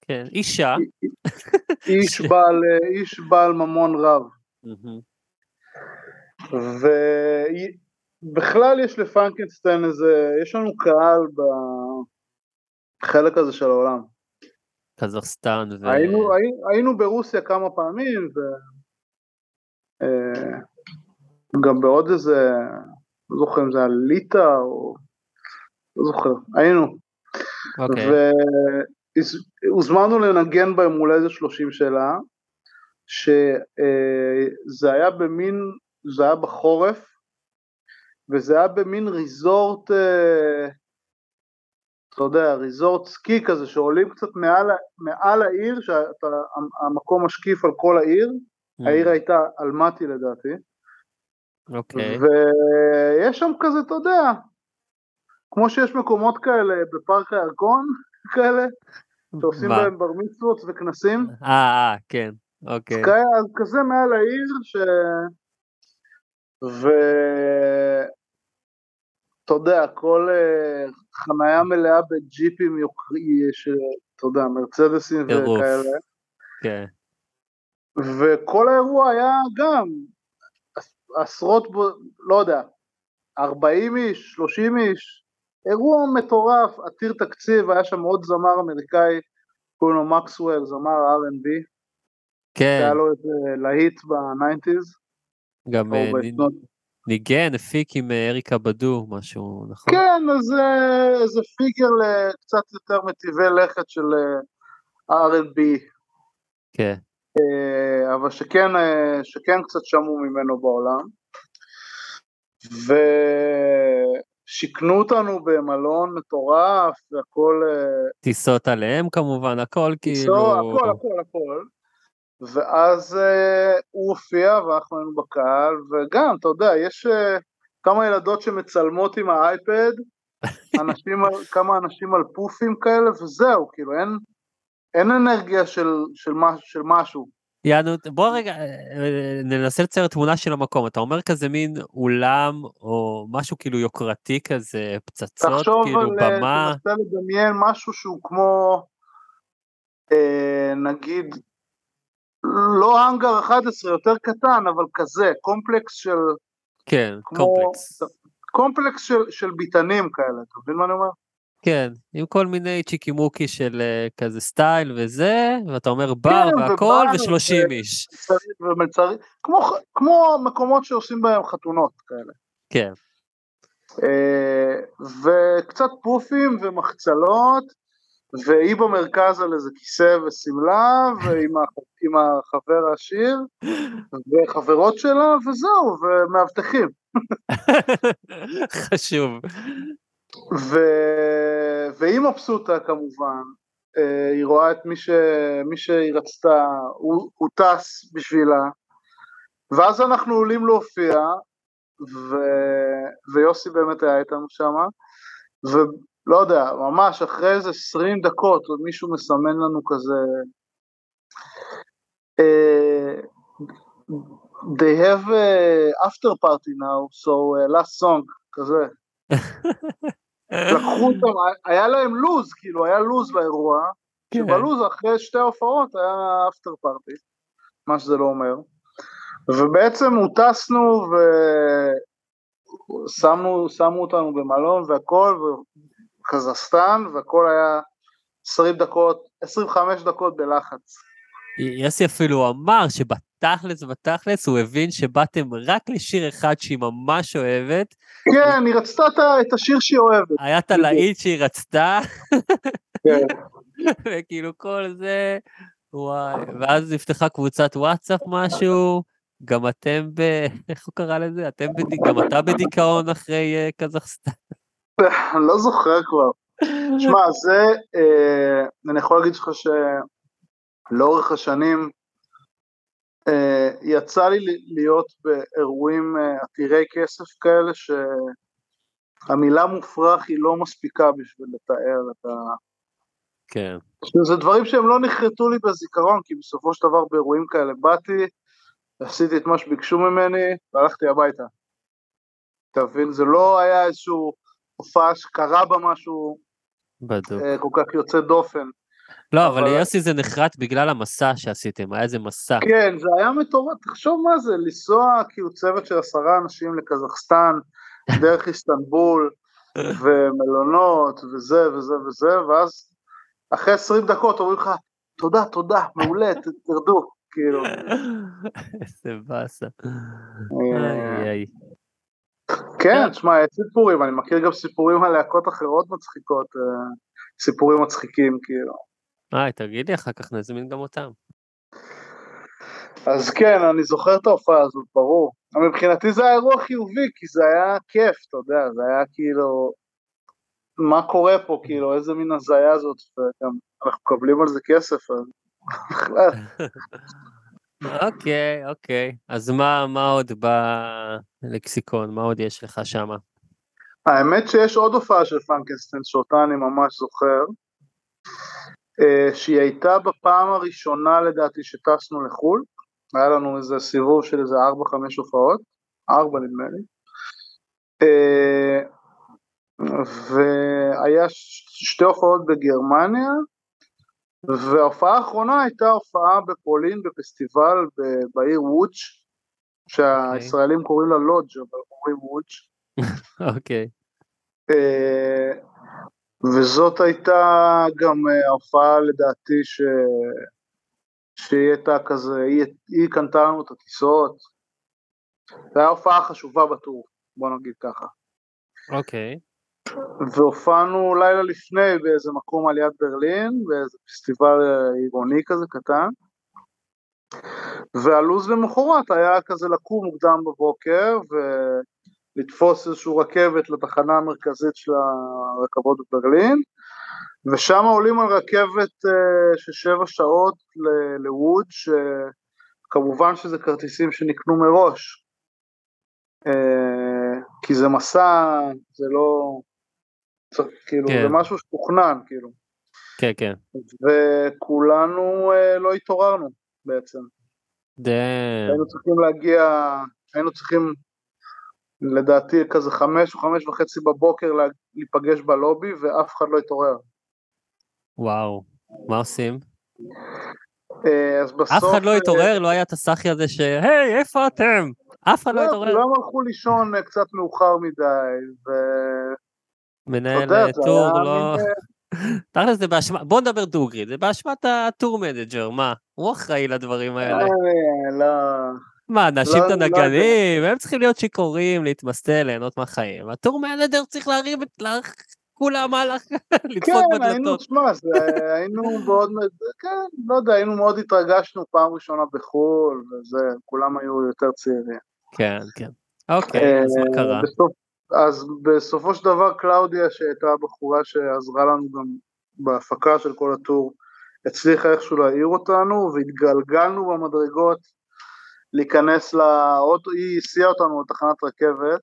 [SPEAKER 1] כן, אישה. *laughs*
[SPEAKER 2] איש בעל, איש בעל ממון רב.
[SPEAKER 1] מהמם.
[SPEAKER 2] ובכלל יש לפרנקנסטיין איזה, יש לנו קהל בחלק הזה של העולם.
[SPEAKER 1] קזחסטן ו...
[SPEAKER 2] היינו, הי, היינו ברוסיה כמה פעמים, וגם בעוד איזה, לא זוכר אם זה היה ליטא או, לא זוכר, היינו.
[SPEAKER 1] אוקיי.
[SPEAKER 2] והוזמנו לנגן ביום הולדת 30 שלה, שזה היה במין, זה היה בחורף, וזה היה במין ריזורט, אה, אתה יודע, ריזורט סקי כזה, שעולים קצת מעל, מעל העיר, שהמקום משקיף על כל העיר,
[SPEAKER 1] Mm.
[SPEAKER 2] העיר הייתה אלמטי לדעתי,
[SPEAKER 1] אוקיי.
[SPEAKER 2] ויש שם כזה, אתה יודע, כמו שיש מקומות כאלה בפארק הירקון, *laughs* כאלה, שעושים? בהם בר מצוות וכנסים,
[SPEAKER 1] אה, אה, כן, אוקיי.
[SPEAKER 2] אז כזה מעל העיר, ש... ו... אתה יודע, כל אה, חנייה מלאה בג'יפים יוקרי, שאתה יודע, מרצדסים. וכאלה,
[SPEAKER 1] כן.
[SPEAKER 2] וכל האירוע היה גם עשרות, לא יודע, 40 איש, 30 איש, אירוע מטורף, עתיר תקציב, היה שם עוד זמר אמריקאי, קוראים לו מקסוול, זמר R&B,
[SPEAKER 1] כן,
[SPEAKER 2] היה לו איזה להיט ב-90's,
[SPEAKER 1] גם אה. ניגן, הפיק עם אה, אריקה בדו, משהו, נכון?
[SPEAKER 2] כן, אז אה, איזה פיגר לקצת יותר מטבעי לכת של R&B,
[SPEAKER 1] כן.
[SPEAKER 2] אבל שכן, שכן קצת שמעו ממנו בעולם. ושיכנו אותנו במלון מטורף, והכל,
[SPEAKER 1] טיסות עליהם כמובן, הכל כאילו...
[SPEAKER 2] טיסו, הכל, הכל, הכל. ואז אה, הוא הופיע ואנחנו היינו בקהל, וגם, אתה יודע, יש אה, כמה ילדות שמצלמות עם האייפד, *laughs* אנשים, על- כמה אנשים על פופים כאלה, וזהו, כאילו, אין, אין אנרגיה של, של, מש, של משהו.
[SPEAKER 1] יענו, בוא רגע, אה, ננסה לצייר תמונה של המקום. אתה אומר כזה מין אולם, או משהו כאילו יוקרתי כזה, פצצות,
[SPEAKER 2] תחשוב
[SPEAKER 1] כאילו
[SPEAKER 2] על,
[SPEAKER 1] במה.
[SPEAKER 2] תנסה לדמיין משהו שהוא כמו, אה, נגיד, לא האנגר 11, יותר קטן, אבל כזה, קומפלקס של,
[SPEAKER 1] כן,
[SPEAKER 2] כמו-
[SPEAKER 1] קומפלקס.
[SPEAKER 2] קומפלקס של, של ביתנים כאלה, אתה מבין מה אני אומר?
[SPEAKER 1] כן, עם כל מיני צ'יקימוקי של אה, כזה סטייל וזה, ואתה אומר בר,
[SPEAKER 2] כן,
[SPEAKER 1] והכל, ושלושים איש.
[SPEAKER 2] ומצרים, כמו, כמו מקומות שעושים בהם חתונות כאלה.
[SPEAKER 1] כן,
[SPEAKER 2] אה, וקצת פופים ומחצלות, והיא במרכז על איזה כיסא ושמלה, ועם הח- עם החבר העשיר, וחברות שלה, וזהו, ומאבטחים.
[SPEAKER 1] חשוב.
[SPEAKER 2] ו... והיא מבסוטה כמובן, אה, היא רואה את מי, ש... מי שהיא רצתה, הוא, הוא טס בשבילה, ואז אנחנו עולים להופיע, ו... ויוסי באמת היה איתנו שם, ולא יודע, ממש אחרי איזה 20 דקות עוד מישהו מסמן לנו כזה, אה, they have a after party now, so uh, last song, כזה. *laughs* לקחו אותם, היה להם לוז, כאילו היה לוז לאירוע,
[SPEAKER 1] כן.
[SPEAKER 2] שבלוז אחרי שתי ההופעות היה אפטר פארטי, מה שזה לא אומר, ובעצם הוטסנו ושמו שמו אותנו במלון והכל, וקזחסטן, והכל היה 20 דקות, 25 דקות בלחץ.
[SPEAKER 1] יוסי אפילו אמר שבתכלס, בתכלס, הוא הבין שבאתם רק לשיר אחד שהיא ממש אוהבת,
[SPEAKER 2] כן, היא רצתה את השיר שהיא אוהבת.
[SPEAKER 1] היה את הלהיט שהיא רצתה,
[SPEAKER 2] כן. *laughs*
[SPEAKER 1] וכאילו כל זה, וואי, ואז נפתחה קבוצת וואטסאפ משהו, גם אתם ב... *laughs* איך הוא קרא לזה? אתם בד... גם אתה בדיכאון אחרי אה, קזחסטן.
[SPEAKER 2] אני לא זוכר כבר. שמע, זה, אה, אני יכול להגיד לך שלאורך השנים אה, יצא לי להיות באירועים אה, עתירי כסף כאלה שהמילה מופרך היא לא מספיקה בשביל לתאר את ה...
[SPEAKER 1] כן.
[SPEAKER 2] זה דברים שהם לא נחרטו לי בזיכרון, כי בסופו של דבר באירועים כאלה באתי, עשיתי את מה שביקשו ממני, והלכתי הביתה. אתה מבין? זה לא היה איזשהו הופעה שקרה בה משהו
[SPEAKER 1] בדיוק.
[SPEAKER 2] אה, כל כך יוצא דופן.
[SPEAKER 1] לא, אבל ליוסי זה נחרט בגלל המסע שעשיתם, היה איזה מסע.
[SPEAKER 2] כן, זה היה מטורף, תחשוב מה זה, לנסוע כאילו צוות של עשרה אנשים לקזחסטן, *laughs* דרך איסטנבול, ומלונות, וזה וזה וזה, ואז אחרי 20 דקות אומרים לך, תודה, תודה, מעולה, תרדו, כאילו. *laughs*
[SPEAKER 1] איזה באסה.
[SPEAKER 2] אה,
[SPEAKER 1] איי.
[SPEAKER 2] כן, תשמע, יש סיפורים, אני מכיר גם סיפורים על להקות אחרות מצחיקות, אה, סיפורים מצחיקים, כאילו.
[SPEAKER 1] איי, תגיד לי, אחר כך נזמין גם אותם.
[SPEAKER 2] אז כן, אני זוכר את ההופעה הזאת, ברור. מבחינתי זה היה אירוע חיובי, כי זה היה כיף, אתה יודע, זה היה כאילו, מה קורה פה, כאילו, איזה מין הזיה זאת, וגם אנחנו מקבלים על זה כסף, אז בכלל. *laughs*
[SPEAKER 1] אוקיי, אוקיי. אז מה, מה עוד בלקסיקון? מה עוד יש לך שם?
[SPEAKER 2] האמת שיש עוד הופעה של פרנקנסטיין שאותה אני ממש זוכר, אה, שהיא הייתה בפעם הראשונה לדעתי שטסנו לחו"ל, היה לנו איזה סיבוב של איזה 4-5 הופעות, 4 נדמה לי, אה, והיה שתי הופעות בגרמניה, וההופעה האחרונה הייתה הופעה בפולין בפסטיבל ב- בעיר וודש, שהישראלים קוראים לה לודג' אבל אומרים וודש. *laughs*
[SPEAKER 1] אוקיי.
[SPEAKER 2] אה, וזאת הייתה גם אה, ההופעה לדעתי ש... שהיא הייתה כזה, היא, היא קנתה לנו את הטיסות. זו הייתה הופעה חשובה בטור, בוא נגיד ככה.
[SPEAKER 1] אוקיי.
[SPEAKER 2] והופענו לילה לפני באיזה מקום על יד ברלין, באיזה פסטיבל אה, עירוני כזה קטן. והלו"ז למחרת היה כזה לקום מוקדם בבוקר ולתפוס איזושהי רכבת לתחנה המרכזית של הרכבות בברלין, ושם עולים על רכבת אה, של שבע שעות לווד, שכמובן שזה כרטיסים שנקנו מראש, אה, כי זה מסע, זה לא, כאילו,
[SPEAKER 1] כן.
[SPEAKER 2] זה משהו שתוכנן, כאילו,
[SPEAKER 1] כן, כן.
[SPEAKER 2] וכולנו אה, לא התעוררנו בעצם.
[SPEAKER 1] דאם.
[SPEAKER 2] היינו צריכים להגיע, היינו צריכים לדעתי כזה חמש או חמש וחצי בבוקר לה- להיפגש בלובי ואף אחד לא התעורר.
[SPEAKER 1] וואו. מה עושים?
[SPEAKER 2] אה, אז בסוף...
[SPEAKER 1] אף אחד לא
[SPEAKER 2] אה,
[SPEAKER 1] התעורר, לא היה את הסאחי הזה ש... היי, איפה אתם? אף אחד לא
[SPEAKER 2] לא,
[SPEAKER 1] התעורר.
[SPEAKER 2] כולם הלכו לישון אה, קצת מאוחר מדי, ואתה
[SPEAKER 1] מנהל אה,
[SPEAKER 2] tour
[SPEAKER 1] לא...
[SPEAKER 2] אה, *laughs*
[SPEAKER 1] תכל'ס זה באשמה... בוא נדבר דוגרי, זה באשמת ה tour manager, מה? הוא אחראי לדברים האלה.
[SPEAKER 2] אה, לא...
[SPEAKER 1] מה, נאשים
[SPEAKER 2] לא-
[SPEAKER 1] את
[SPEAKER 2] לא
[SPEAKER 1] הנגנים? הם צריכים להיות שיכורים, להתמסטל, ליהנות מהחיים. ה tour manager צריך להרים את... לה- כולם הלך, *laughs* לדפוק
[SPEAKER 2] כן, היינו,
[SPEAKER 1] בדלתות.
[SPEAKER 2] תשמע, זה- היינו מאוד, כן, לא יודע, היינו מאוד התרגשנו פעם ראשונה בחו"ל, וזה, כולם היו יותר צעירים.
[SPEAKER 1] כן, כן. אוקיי, אז מה
[SPEAKER 2] אה,
[SPEAKER 1] קרה?
[SPEAKER 2] אז בסופו של דבר קלאודיה שהייתה הבחורה שעזרה לנו גם בהפקה של כל הטור, הצליחה איכשהו להעיר אותנו והתגלגלנו במדרגות להיכנס לאוטו, היא הסיעה אותנו לתחנת רכבת.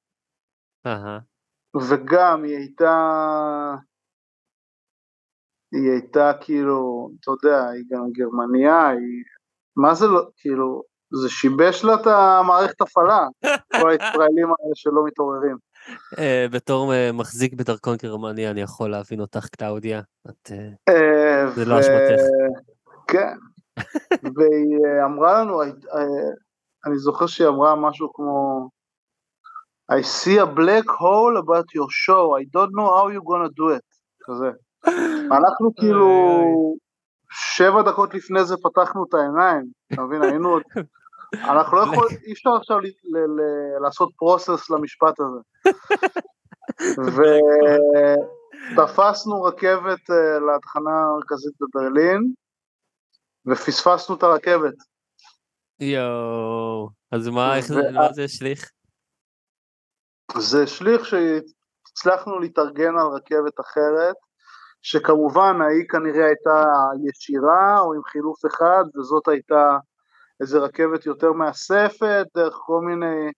[SPEAKER 2] וגם היא הייתה, היא הייתה כאילו, אתה יודע, היא גם גרמניה, היא, מה זה לא, כאילו, זה שיבש לה את המערכת הפעלה, *laughs* כל הישראלים האלה שלא מתעוררים.
[SPEAKER 1] אה, בתור אה, מחזיק בדרכון גרמני, אני יכול להבין אותך, קלאודיה. את... אה, זה לא אשמתך.
[SPEAKER 2] כן, *laughs* והיא אמרה לנו, אני זוכר שהיא אמרה משהו כמו, I see a black hole about your show, I don't know how you're gonna do it, כזה. אנחנו *laughs* כאילו, שבע דקות לפני זה פתחנו את העיניים, אתה מבין, היינו עוד, *laughs* אנחנו לא יכולים, אי אפשר עכשיו לעשות פרוסס למשפט הזה. *laughs* ותפסנו רכבת אה, לתחנה המרכזית בברלין, ופספסנו את הרכבת.
[SPEAKER 1] יואו. אז מה, איך זה, מה זה השליך?
[SPEAKER 2] זה שליך שהצלחנו להתארגן על רכבת אחרת, שכמובן ההיא כנראה הייתה ישירה או עם חילוף אחד, וזאת הייתה איזה רכבת יותר מאספת, דרך כל מיני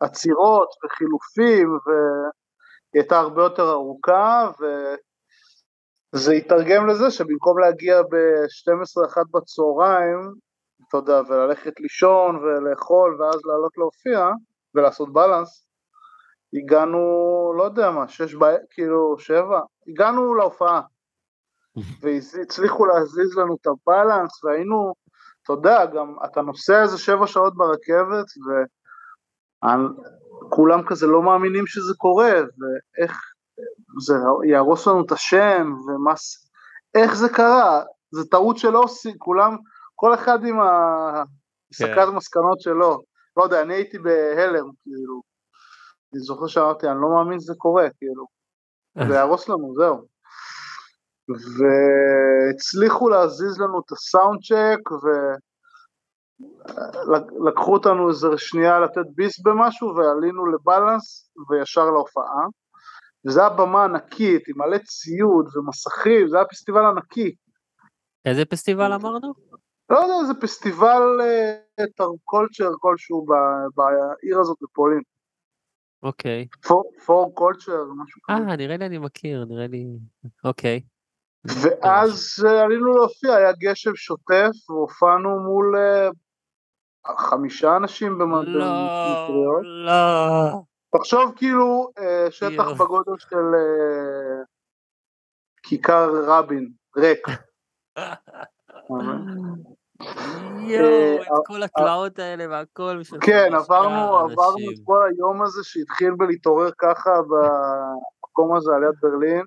[SPEAKER 2] עצירות וחילופים, והיא הייתה הרבה יותר ארוכה, וזה התרגם לזה שבמקום להגיע ב-12-1 בצהריים, אתה יודע, וללכת לישון ולאכול ואז לעלות להופיע ולעשות בלנס, הגענו, לא יודע מה, שש בערב, כאילו, שבע, הגענו להופעה, *laughs* והצליחו להזיז לנו את הבלנס, והיינו, אתה יודע, גם אתה נוסע איזה שבע שעות ברכבת, וכולם כזה לא מאמינים שזה קורה, ואיך זה יהרוס לנו את השם, ומה, איך זה קרה, זה טעות שלא עושים, כולם, כל אחד עם הסקת מסקנות שלו, לא יודע, אני הייתי בהלם, כאילו, אני זוכר שאמרתי, אני לא מאמין שזה קורה, כאילו, זה יהרוס לנו, זהו. והצליחו להזיז לנו את הסאונד צ'ק, לק- לקחו אותנו איזה שנייה לתת ביס במשהו ועלינו לבלנס וישר להופעה. וזו הייתה במה ענקית עם מלא ציוד ומסכים, זה היה פסטיבל ענקי.
[SPEAKER 1] איזה פסטיבל אמרנו?
[SPEAKER 2] לא יודע, זה פסטיבל קולצ'ר כלשהו ב- בעיר הזאת בפולין.
[SPEAKER 1] אוקיי.
[SPEAKER 2] פור קולצ'ר, משהו כזה.
[SPEAKER 1] אה, נראה לי אני מכיר, נראה לי... אוקיי.
[SPEAKER 2] ואז אה, עלינו להופיע, היה גשם שוטף והופענו מול אה, חמישה אנשים
[SPEAKER 1] לא,
[SPEAKER 2] במטריות.
[SPEAKER 1] לא.
[SPEAKER 2] תחשוב כאילו אה, שטח
[SPEAKER 1] יואו.
[SPEAKER 2] בגודל של כיכר רבין, ריק.
[SPEAKER 1] יואו, את כל התלאות האלה והכל.
[SPEAKER 2] כן, עברנו, עברנו. את כל היום הזה שהתחיל בלהתעורר ככה במקום הזה על יד ברלין,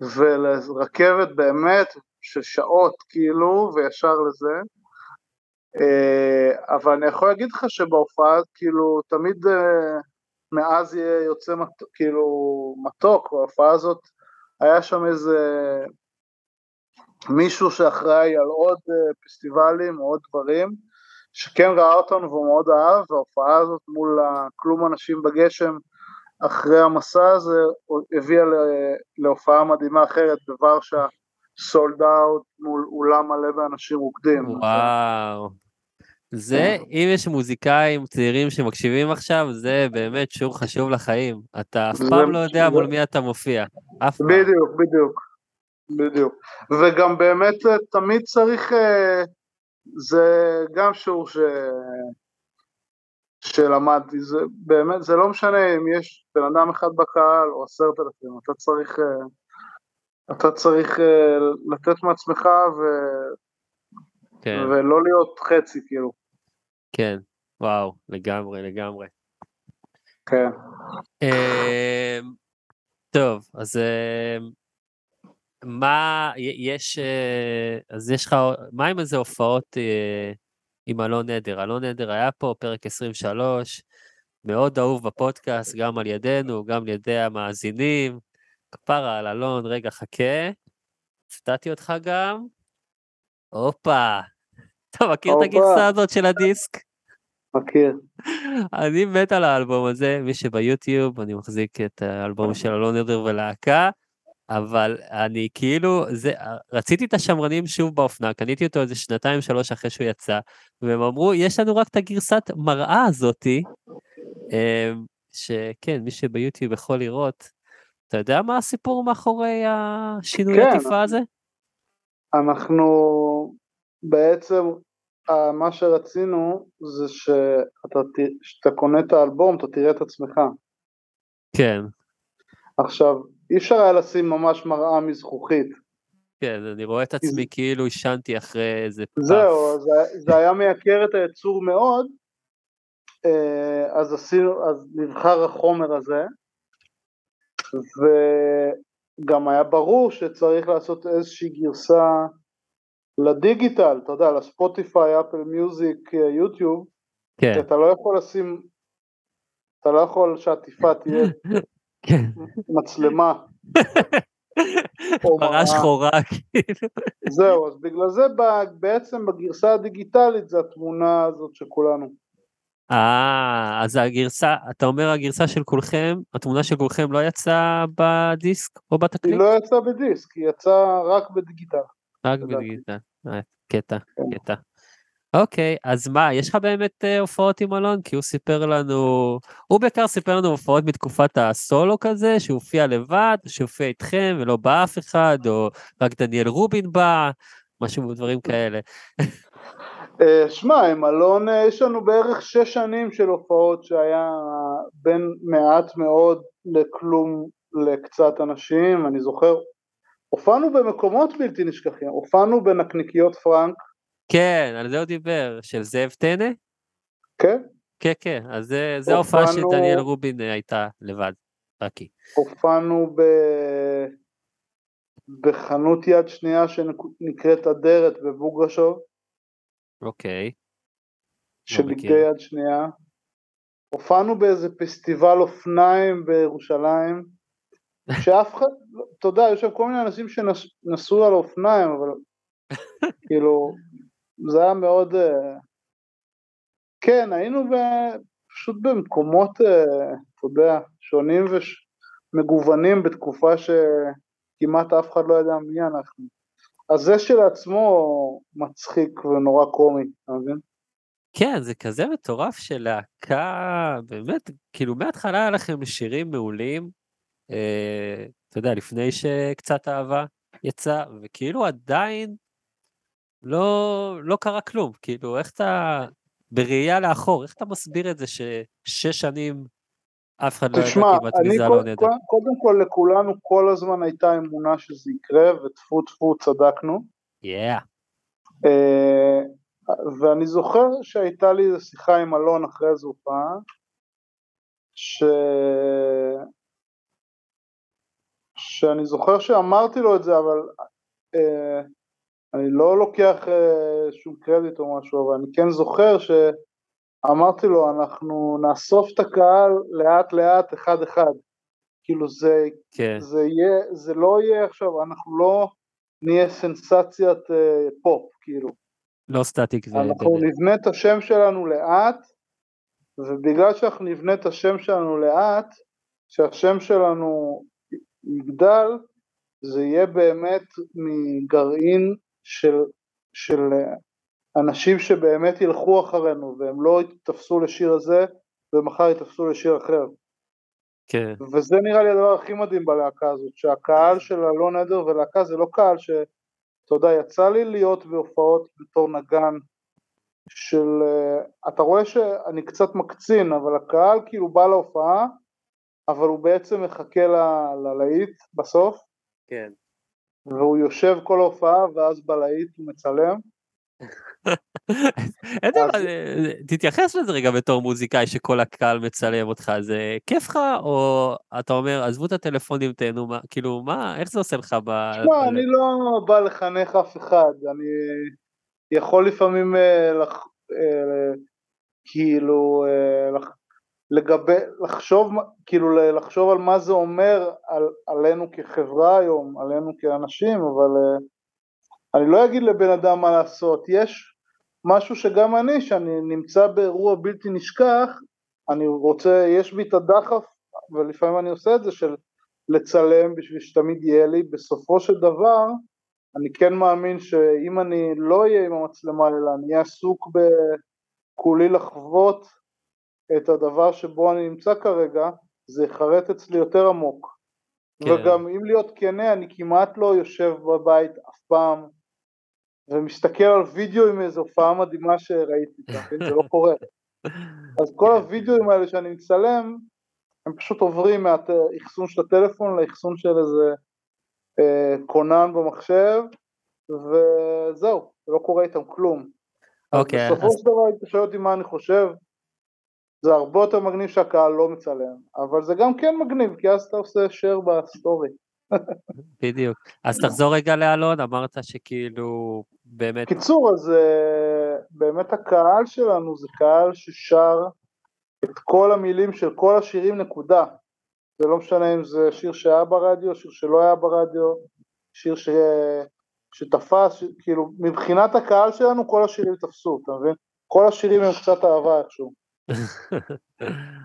[SPEAKER 2] ולרכבת באמת של שעות כאילו, וישר לזה. אה, אבל אני יכול להגיד לך שבהופעה, כאילו, תמיד אה, מאז יהיה יוצא מת, כאילו מתוק, בהופעה הזאת היה שם איזה מישהו שאחראי על עוד אה, פסטיבלים או עוד דברים, שכן ראה אותנו והוא מאוד אהב, וההופעה הזאת מול הכלום אנשים בגשם אחרי המסע הזה הביאה להופעה מדהימה אחרת בוורשה, סולד אאוט מול אולם מלא באנשים רוקדים.
[SPEAKER 1] וואו. זה, אם יש מוזיקאים צעירים שמקשיבים עכשיו, זה באמת שיעור חשוב לחיים. אתה אף פעם לא יודע מול מי אתה מופיע. אף פעם.
[SPEAKER 2] בדיוק, בדיוק, בדיוק. וגם באמת אה, תמיד צריך, אה, זה גם שיעור ש... שלמדתי, זה באמת, זה לא משנה אם יש בן אדם אחד בקהל או עשרת אלפים, אתה צריך, אה, אתה צריך אה, לתת מעצמך ו...
[SPEAKER 1] כן,
[SPEAKER 2] ולא להיות חצי כאילו.
[SPEAKER 1] כן. וואו, לגמרי, לגמרי.
[SPEAKER 2] כן.
[SPEAKER 1] אמ, טוב, אז אמ, מה, יש, אה, אז יש לך, מה עם איזה הופעות אה, עם אלון עדר? אלון עדר היה פה, פרק 23, מאוד אהוב בפודקאסט, גם על ידינו, גם על ידי המאזינים. כפרה על אלון, רגע, חכה. הפתעתי אותך גם. הופה. אתה מכיר את. הגרסה הזאת של הדיסק?
[SPEAKER 2] מכיר. *laughs*
[SPEAKER 1] אני מת על האלבום הזה, מי שביוטיוב, אני מחזיק את האלבום של אלון עדר ולהקה, אבל אני כאילו, זה, רציתי את השמרנים שוב באופנה, קניתי אותו איזה שנתיים שלוש אחרי שהוא יצא, והם אמרו, יש לנו רק את הגרסת מראה הזאתי, אמ, שכן, מי שביוטיוב יכול לראות. אתה יודע מה הסיפור מאחורי השינוי
[SPEAKER 2] כן.
[SPEAKER 1] עטיפה הזה?
[SPEAKER 2] אנחנו בעצם, אה, מה שרצינו זה שאתה, ת- שאתה קונה את האלבום, אתה תראה את עצמך.
[SPEAKER 1] כן,
[SPEAKER 2] עכשיו, אי אפשר היה לשים ממש מראה מזכוכית.
[SPEAKER 1] כן, אני רואה את עצמי כאילו עישנתי אחרי איזה פאף.
[SPEAKER 2] זהו, זה, זה היה מייקר את הייצור מאוד, אה, אז עשינו, אז נבחר החומר הזה, וגם היה ברור שצריך לעשות איזושהי גרסה לדיגיטל, אתה יודע, לספוטיפיי, אפל מיוזיק, אה, יוטיוב,
[SPEAKER 1] כן,
[SPEAKER 2] אתה לא יכול לשים, אתה לא יכול שהעטיפה תהיה. *laughs* מצלמה. *laughs* או
[SPEAKER 1] פרה. שחורה, כאילו.
[SPEAKER 2] זהו, אז בגלל זה בעצם בגרסה הדיגיטלית זה התמונה הזאת של כולנו.
[SPEAKER 1] אה, אז הגרסה, אתה אומר הגרסה של כולכם, התמונה של כולכם לא יצאה בדיסק או
[SPEAKER 2] היא
[SPEAKER 1] בתקליט?
[SPEAKER 2] לא יצאה בדיסק, היא יצאה רק בדיגיטל.
[SPEAKER 1] רק. בדיגיטל. אה, קטע,
[SPEAKER 2] כן.
[SPEAKER 1] קטע. אוקיי, אז מה, יש לך באמת אה, הופעות עם אלון? כי הוא סיפר לנו, הוא בעיקר סיפר לנו הופעות מתקופת הסולו כזה, שהוא הופיע לבד, שהופיע איתכם ולא בא אף אחד, או רק דניאל רובין בא, משהו, דברים כאלה. *laughs*
[SPEAKER 2] אה, שמע, עם אלון אה, יש לנו בערך שש שנים של הופעות שהיה בין מעט מאוד לכלום לקצת אנשים, אני זוכר, הופענו במקומות בלתי נשכחים, הופענו בנקניקיות פרנק,
[SPEAKER 1] כן, על זה הוא דיבר, של זאב טנא?
[SPEAKER 2] כן?
[SPEAKER 1] כן, כן, אז זה, ההופעה שדניאל רובין אה, הייתה לבד, רק היא.
[SPEAKER 2] הופענו ב... בחנות יד שנייה שנקראת אדרת בבוגרשוב,
[SPEAKER 1] אוקיי.
[SPEAKER 2] של
[SPEAKER 1] לא מכיר.
[SPEAKER 2] בגדי יד שנייה. הופענו באיזה פסטיבל אופניים בירושלים, שאף אחד, אתה יודע, יש שם כל מיני אנשים שנסעו על אופניים, אבל *laughs* כאילו, זה היה מאוד, אה, כן, היינו ב... פשוט במקומות, אה, אתה יודע, שונים ומגוונים בתקופה שכמעט אף אחד לא ידע מי אנחנו. אז זה שלעצמו מצחיק ונורא קומי, אתה מבין?
[SPEAKER 1] כן, זה כזה מטורף שלהקה, באמת, כאילו מההתחלה היה לכם שירים מעולים, אה, אתה יודע, לפני שקצת אהבה יצא, וכאילו עדיין לא, לא קרה כלום, כאילו, איך אתה, בראייה לאחור, איך אתה מסביר את זה ששש שנים אף אחד לא ידע כמעט מי זה אלון עדר?
[SPEAKER 2] קודם, קודם כל לכולנו כל הזמן הייתה אמונה שזה יקרה, וטפו טפו צדקנו.
[SPEAKER 1] יאה.
[SPEAKER 2] אה, ואני זוכר שהייתה לי איזו שיחה עם אלון אחרי איזו הופעה, ש... שאני זוכר שאמרתי לו את זה, אבל אה, אני לא לוקח אה, שום קרדיט או משהו, אבל אני כן זוכר שאמרתי לו, אנחנו נאסוף את הקהל לאט לאט, אחד אחד. כאילו זה,
[SPEAKER 1] כן,
[SPEAKER 2] זה, יהיה, זה לא יהיה עכשיו, אנחנו לא נהיה סנסציית אה, פופ, כאילו.
[SPEAKER 1] לא סטטיק
[SPEAKER 2] אנחנו
[SPEAKER 1] ובאמת.
[SPEAKER 2] נבנה את השם שלנו לאט, ובגלל שאנחנו נבנה את השם שלנו לאט, שהשם שלנו יגדל, זה יהיה באמת מגרעין של, של אה, אנשים שבאמת ילכו אחרינו, והם לא יתפסו לשיר הזה, ומחר יתפסו לשיר אחר.
[SPEAKER 1] כן,
[SPEAKER 2] וזה נראה לי הדבר הכי מדהים בלהקה הזאת, שהקהל של אלון עדר ולהקה זה לא קהל ש... אתה יודע, יצא לי להיות בהופעות בתור נגן של... אה, אתה רואה שאני קצת מקצין, אבל הקהל כאילו בא להופעה, אבל הוא בעצם מחכה ללהיט בסוף,
[SPEAKER 1] כן.
[SPEAKER 2] והוא יושב כל ההופעה, ואז בלהיט הוא מצלם. *laughs*
[SPEAKER 1] דבר, אה, תתייחס לזה רגע בתור מוזיקאי שכל הקהל מצלם אותך, זה כיף לך, או אתה אומר, עזבו את הטלפונים, תהנו, מה, כאילו, מה, איך זה עושה לך ב...
[SPEAKER 2] תשמע, אני לא בא לחנך אף אחד, אני יכול לפעמים אה. אה, כאילו אה. לגבי, לחשוב, כאילו לחשוב על מה זה אומר על, עלינו כחברה היום, עלינו כאנשים, אבל אה, אני לא אגיד לבן אדם מה לעשות, יש משהו שגם אני, שאני נמצא באירוע בלתי נשכח, אני רוצה, יש בי את הדחף, ולפעמים אני עושה את זה, של לצלם בשביל שתמיד יהיה לי, בסופו של דבר, אני כן מאמין שאם אני לא אהיה עם המצלמה אלא אני אהיה עסוק בכולי לחוות את הדבר שבו אני נמצא כרגע, זה יחרט אצלי יותר עמוק.
[SPEAKER 1] כן.
[SPEAKER 2] וגם אם להיות כנה, אני כמעט לא יושב בבית אף פעם ומסתכל על וידאו עם איזו הופעה מדהימה שראיתי, מבין? זה לא קורה. *laughs* אז כל
[SPEAKER 1] כן.
[SPEAKER 2] הוידאוים האלה שאני מצלם, הם פשוט עוברים מהאחסון של הטלפון לאחסון של איזה אה, כונן במחשב, וזהו, לא קורה איתם כלום.
[SPEAKER 1] אוקיי,
[SPEAKER 2] בסופו
[SPEAKER 1] אז
[SPEAKER 2] של דבר, אתה שואל אותי מה אני חושב, זה הרבה יותר מגניב שהקהל לא מצלם, אבל זה גם כן מגניב, כי אז אתה עושה share בסטורי. *laughs*
[SPEAKER 1] בדיוק. אז תחזור רגע לאלון, אמרת שכאילו, באמת,
[SPEAKER 2] קיצור, אז אה, באמת הקהל שלנו זה קהל ששר את כל המילים של כל השירים נקודה. זה לא משנה אם זה שיר שהיה ברדיו, שיר שלא היה ברדיו, שיר ש... שתפס, ש... כאילו מבחינת הקהל שלנו כל השירים תפסו, אתה מבין? כל השירים הם קצת אהבה איכשהו.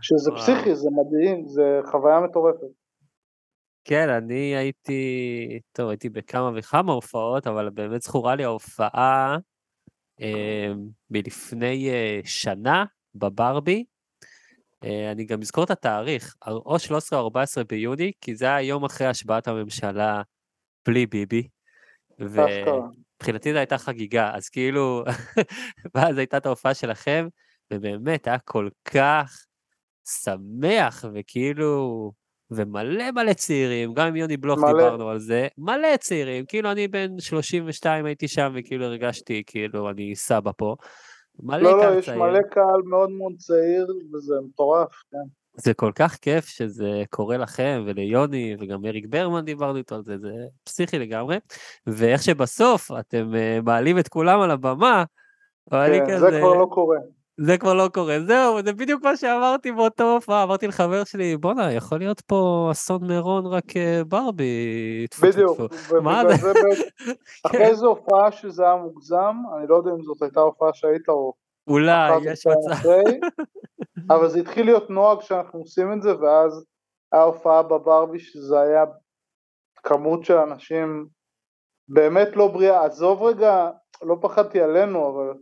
[SPEAKER 2] שזה. פסיכי, זה מדהים, זה חוויה מטורפת.
[SPEAKER 1] כן, אני הייתי, טוב, הייתי בכמה וכמה הופעות, אבל באמת זכורה לי ההופעה אה, מלפני אה, שנה בברבי. אה, אני גם אזכור את התאריך, או 13 או 14 ביוני, כי זה היה יום אחרי השבעת הממשלה בלי ביבי. ומבחינתי זו הייתה חגיגה, אז כאילו, *laughs* ואז הייתה את ההופעה שלכם, ובאמת היה כל כך שמח, וכאילו, ומלא מלא צעירים, גם עם יוני בלוך
[SPEAKER 2] מלא.
[SPEAKER 1] דיברנו על זה, מלא צעירים, כאילו אני בן 32 הייתי שם, וכאילו הרגשתי כאילו אני סבא פה. מלא
[SPEAKER 2] לא,
[SPEAKER 1] קהל
[SPEAKER 2] לא, יש
[SPEAKER 1] צעיר.
[SPEAKER 2] מלא קהל מאוד מאוד צעיר, וזה מטורף, כן.
[SPEAKER 1] זה כל כך כיף שזה קורה לכם וליוני וגם אריק ברמן דיברנו איתו על זה, זה פסיכי לגמרי. ואיך שבסוף אתם אה, מעלים את כולם על הבמה,
[SPEAKER 2] כן,
[SPEAKER 1] כזה,
[SPEAKER 2] זה כבר לא קורה.
[SPEAKER 1] זה כבר לא קורה, זהו, זה בדיוק מה שאמרתי באותו הופעה, אמרתי לחבר שלי, בואנה, יכול להיות פה אסון מירון רק אה, ברבי,
[SPEAKER 2] בדיוק.
[SPEAKER 1] מה זה?
[SPEAKER 2] בעצם, *laughs* אחרי איזו הופעה שזה היה מוגזם, אני לא יודע אם זאת הייתה הופעה שהיית או
[SPEAKER 1] אולי, יש מצב.
[SPEAKER 2] אבל זה התחיל להיות נוהג שאנחנו עושים את זה, ואז היה הופעה בברבי שזה היה כמות של אנשים באמת לא בריאה, עזוב רגע, לא פחדתי עלינו, אבל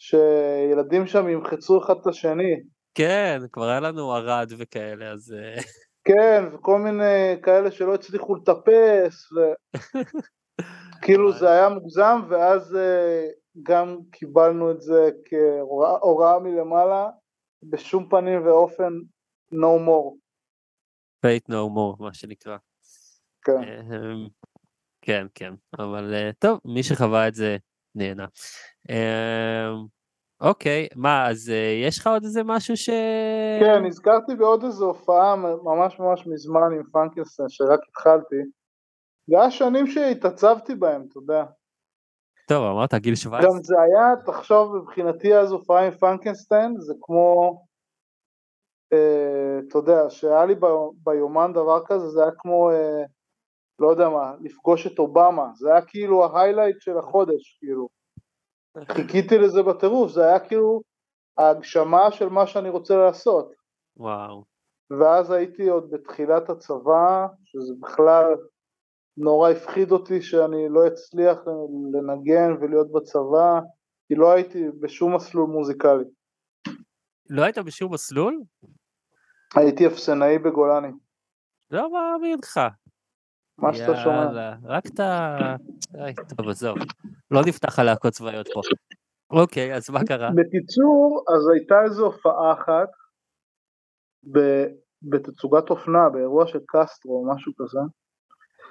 [SPEAKER 2] שילדים שם ימחצו אחד את השני,
[SPEAKER 1] כן, כבר היה לנו ערד וכאלה, אז... אה,
[SPEAKER 2] כן, וכל מיני כאלה שלא הצליחו לטפס, וכאילו *laughs* זה היה מוגזם, ואז אה, גם קיבלנו את זה כהוראה מלמעלה, בשום פנים ואופן no more,
[SPEAKER 1] fate no more, מה שנקרא.
[SPEAKER 2] כן.
[SPEAKER 1] אמ, כן, כן, אבל אה, טוב, מי שחווה את זה נהנה. אמ, אוקיי, מה, אז אה, יש לך עוד איזה משהו ש...
[SPEAKER 2] כן, נזכרתי בעוד איזו הופעה ממש ממש מזמן עם פרנקנסטיין, שרק התחלתי. זה היה שנים שהתעצבתי בהם, אתה יודע.
[SPEAKER 1] טוב, אמרת גיל 17?
[SPEAKER 2] גם זה היה, תחשוב, מבחינתי אז הופעה עם פרנקנסטיין, זה כמו, אה, אתה יודע, שהיה לי ב- ביומן דבר כזה, זה היה כמו, אה, לא יודע מה, לפגוש את אובמה, זה היה כאילו ההיילייט של החודש, כאילו. חיכיתי לזה בטירוף, זה היה כאילו ההגשמה של מה שאני רוצה לעשות.
[SPEAKER 1] וואו.
[SPEAKER 2] ואז הייתי עוד בתחילת הצבא, שזה בכלל נורא הפחיד אותי שאני לא אצליח לנגן ולהיות בצבא, כי לא הייתי בשום מסלול מוזיקלי.
[SPEAKER 1] לא היית בשום מסלול?
[SPEAKER 2] הייתי אפסנאי בגולני,
[SPEAKER 1] לא מאמין לך.
[SPEAKER 2] מה שאתה שומע.
[SPEAKER 1] יאללה, רק אתה... איי, טוב, עזוב. לא נפתח על להקות צבאיות פה. אוקיי, אז מה קרה?
[SPEAKER 2] בקיצור, אז הייתה איזו הופעה אחת ב- בתצוגת אופנה, באירוע של קסטרו או משהו כזה,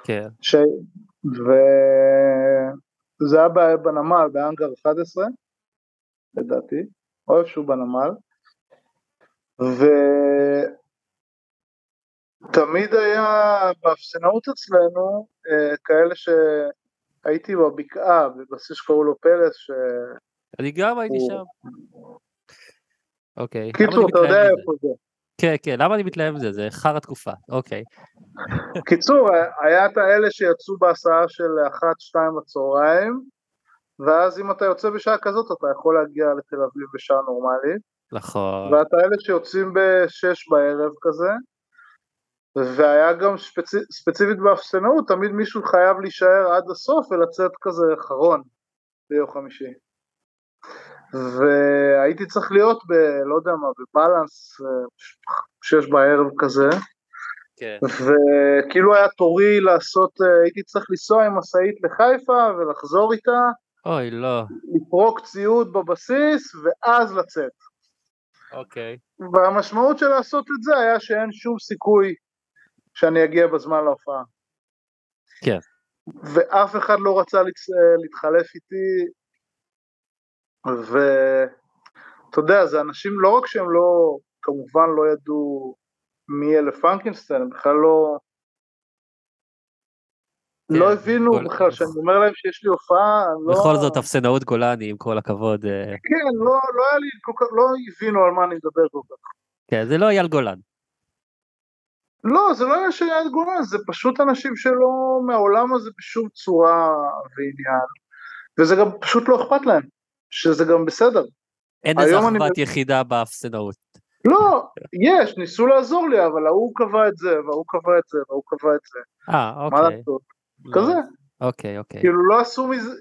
[SPEAKER 1] כן,
[SPEAKER 2] ש... וזה היה בנמל, באנגר 11, לדעתי, או איפשהו בנמל, ותמיד היה באפסנאות אצלנו אה, כאלה שהייתי בבקעה, בבסיס שקראו לו פלס, ש...
[SPEAKER 1] אני גם הייתי שם. אוקיי.
[SPEAKER 2] קיצור, אתה יודע? איפה זה.
[SPEAKER 1] כן, כן, למה אני מתלהב מזה? זה חרא תקופה. אוקיי.
[SPEAKER 2] קיצור, היה את האלה שיצאו בהסעה של אחת, שתיים בצהריים, ואז אם אתה יוצא בשעה כזאת אתה יכול להגיע לתל אביב בשעה נורמלית,
[SPEAKER 1] נכון.
[SPEAKER 2] ואת האלה שיוצאים בשש בערב כזה, והיה גם ספצ... ספציפית באפסנאות, תמיד מישהו חייב להישאר עד הסוף ולצאת כזה אחרון ביום חמישי. והייתי צריך להיות ב... לא יודע מה, בבלנס, אה, שש בערב כזה,
[SPEAKER 1] כן.
[SPEAKER 2] וכאילו היה תורי לעשות, אה, הייתי צריך לנסוע עם משאית לחיפה ולחזור איתה,
[SPEAKER 1] אוי, לא.
[SPEAKER 2] לפרוק ציוד בבסיס ואז לצאת.
[SPEAKER 1] אוקיי.
[SPEAKER 2] והמשמעות של לעשות את זה היה שאין שום סיכוי שאני אגיע בזמן להופעה.
[SPEAKER 1] כן.
[SPEAKER 2] ואף אחד לא רצה להצ- להתחלף איתי, ואתה יודע, זה אנשים לא רק שהם לא, כמובן לא ידעו מי אלה פרנקנסטיין, הם בכלל לא...
[SPEAKER 1] כן,
[SPEAKER 2] לא הבינו
[SPEAKER 1] כל-
[SPEAKER 2] בכלל, שאני אומר להם שיש לי הופעה, לא...
[SPEAKER 1] בכל זאת אפסנאות גולני, עם כל הכבוד. אה,
[SPEAKER 2] כן, לא, לא היה לי כל כך, לא הבינו על מה אני מדבר כל כך.
[SPEAKER 1] כן, זה לא אייל גולן.
[SPEAKER 2] לא, זה לא עניין של יד גולן, זה פשוט אנשים שלא מהעולם הזה בשום צורה ועניין, וזה גם פשוט לא אכפת להם, שזה גם בסדר.
[SPEAKER 1] אין איזה
[SPEAKER 2] היום אני
[SPEAKER 1] יחידה באפסנאות.
[SPEAKER 2] לא, יש, ניסו לעזור לי, אבל ההוא קבע את זה, וההוא קבע את זה, וההוא קבע את זה,
[SPEAKER 1] אה,
[SPEAKER 2] מה
[SPEAKER 1] אוקיי.
[SPEAKER 2] לעשות?
[SPEAKER 1] לא,
[SPEAKER 2] כזה.
[SPEAKER 1] אוקיי, אוקיי.
[SPEAKER 2] כאילו לא עשו מזה,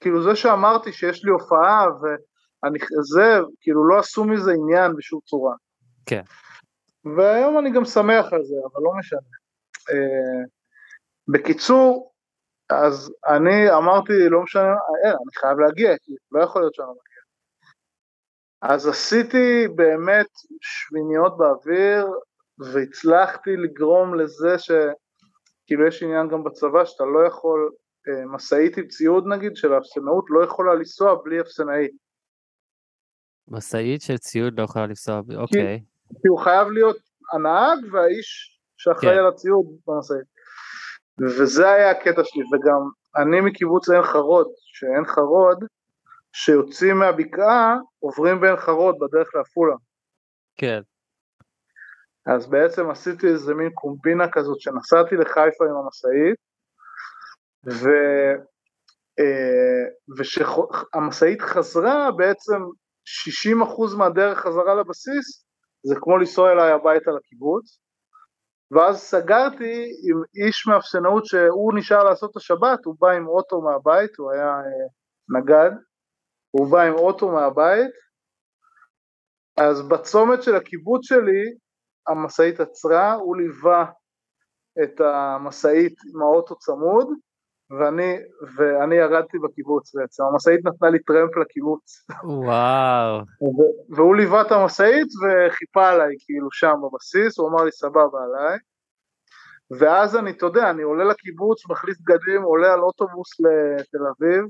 [SPEAKER 2] כאילו זה שאמרתי שיש לי הופעה ואני זה, כאילו לא עשו מזה עניין בשום צורה.
[SPEAKER 1] כן.
[SPEAKER 2] והיום אני גם שמח על זה, אבל לא משנה. אה, בקיצור, אז אני אמרתי, לא משנה, אין, אני חייב להגיע, כי לא יכול להיות שאני לא מגיע. אז עשיתי באמת שמיניות באוויר, והצלחתי לגרום לזה ש... כאילו יש עניין גם בצבא שאתה לא יכול, אה, משאית עם ציוד נגיד של האפסנאות לא יכולה לנסוע בלי אפסנאי,
[SPEAKER 1] משאית של ציוד לא יכולה לנסוע, אוקיי.
[SPEAKER 2] כי הוא חייב להיות הנהג והאיש שאחראי
[SPEAKER 1] כן.
[SPEAKER 2] על הציוד במשאית. וזה היה הקטע שלי, וגם אני מקיבוץ עין חרוד, שעין חרוד, שיוצאים מהבקעה, עוברים בעין חרוד בדרך לעפולה.
[SPEAKER 1] כן.
[SPEAKER 2] אז בעצם עשיתי איזה מין קומבינה כזאת שנסעתי לחיפה עם המשאית, ו... אה, וכשהמשאית חזרה בעצם 60% מהדרך חזרה לבסיס זה כמו לנסוע אליי הביתה לקיבוץ. ואז סגרתי עם איש מאפסנאות שהוא נשאר לעשות את השבת, הוא בא עם אוטו מהבית, הוא היה אה, נגד, הוא בא עם אוטו מהבית, אז בצומת של הקיבוץ שלי המשאית עצרה, הוא ליווה את המשאית עם האוטו צמוד, ואני, ואני ירדתי בקיבוץ בעצם, המשאית נתנה לי טרמפ לקיבוץ.
[SPEAKER 1] וואו.
[SPEAKER 2] והוא ליווה את המשאית וחיפה עליי כאילו שם בבסיס, הוא אמר לי סבבה עליי. ואז אני, אתה יודע, אני עולה לקיבוץ, מחליף בגדים, עולה על אוטובוס לתל אביב,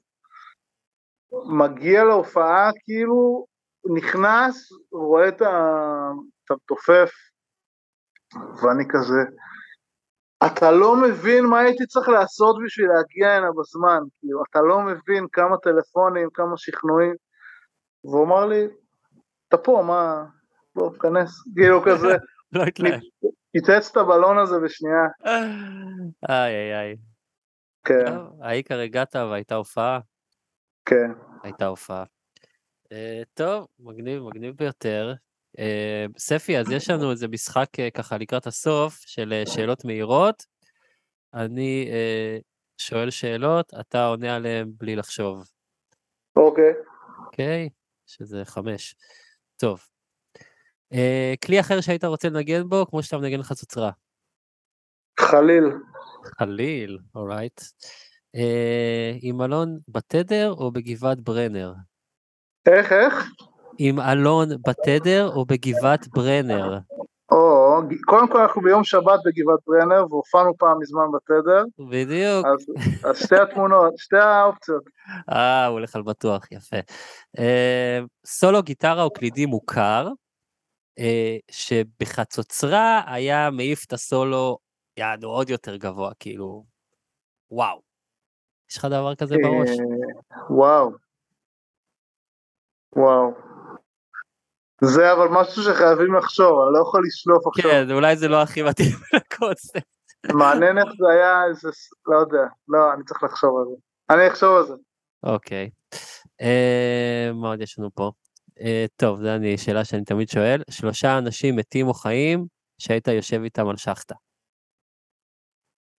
[SPEAKER 2] מגיע להופעה, כאילו, נכנס, רואה את ה- את המתופף, ואני כזה, אתה לא מבין מה הייתי צריך לעשות בשביל להגיע הנה בזמן, כאילו, אתה לא מבין כמה טלפונים, כמה שכנועים. והוא אמר לי, אתה פה, מה, בוא, תיכנס, כאילו כזה, *laughs*
[SPEAKER 1] לא.
[SPEAKER 2] פיצץ את הבלון הזה בשנייה, *laughs*
[SPEAKER 1] איי איי איי.
[SPEAKER 2] כן,
[SPEAKER 1] העיקר הגעת והייתה הופעה.
[SPEAKER 2] כן.
[SPEAKER 1] הייתה הופעה. אה, טוב, מגניב, מגניב ביותר. אה, ספי, אז יש לנו איזה משחק אה, ככה לקראת הסוף של אה, שאלות מהירות. אני שואל שאלות, אתה עונה עליהן בלי לחשוב,
[SPEAKER 2] אוקיי.
[SPEAKER 1] אוקיי? שזה חמש. טוב. כלי אחר שהיית רוצה לנגן בו, כמו שאתה מנגן חצוצרה.
[SPEAKER 2] חליל,
[SPEAKER 1] חליל, אורייט. עם אלון בתדר או בגבעת ברנר?
[SPEAKER 2] איך, איך?
[SPEAKER 1] עם אלון בתדר או בגבעת ברנר?
[SPEAKER 2] או, קודם כל אנחנו ביום שבת בגבעת ברנר, והופענו פעם מזמן בתדר,
[SPEAKER 1] בדיוק.
[SPEAKER 2] אז, אז שתי התמונות, שתי האופציות.
[SPEAKER 1] אה, הוא הולך על בטוח, יפה. אה, סולו גיטרה או קלידי מוכר, אה, שבחצוצרה היה מעיף את הסולו, יענו עוד יותר גבוה, כאילו, וואו. יש לך דבר כזה בראש?
[SPEAKER 2] אה, וואו. וואו. זה אבל משהו שחייבים לחשוב, אני לא יכול לשלוף עכשיו.
[SPEAKER 1] כן, אולי זה לא הכי מתאים *laughs* לקונספט.
[SPEAKER 2] מעניין איך זה היה איזה, לא יודע, לא, אני צריך לחשוב על זה. אני אחשוב על זה.
[SPEAKER 1] אוקיי. אה, מה עוד יש לנו פה? אה, טוב, זו שאלה שאני תמיד שואל. שלושה אנשים מתים או חיים שהיית יושב איתם על שחטה.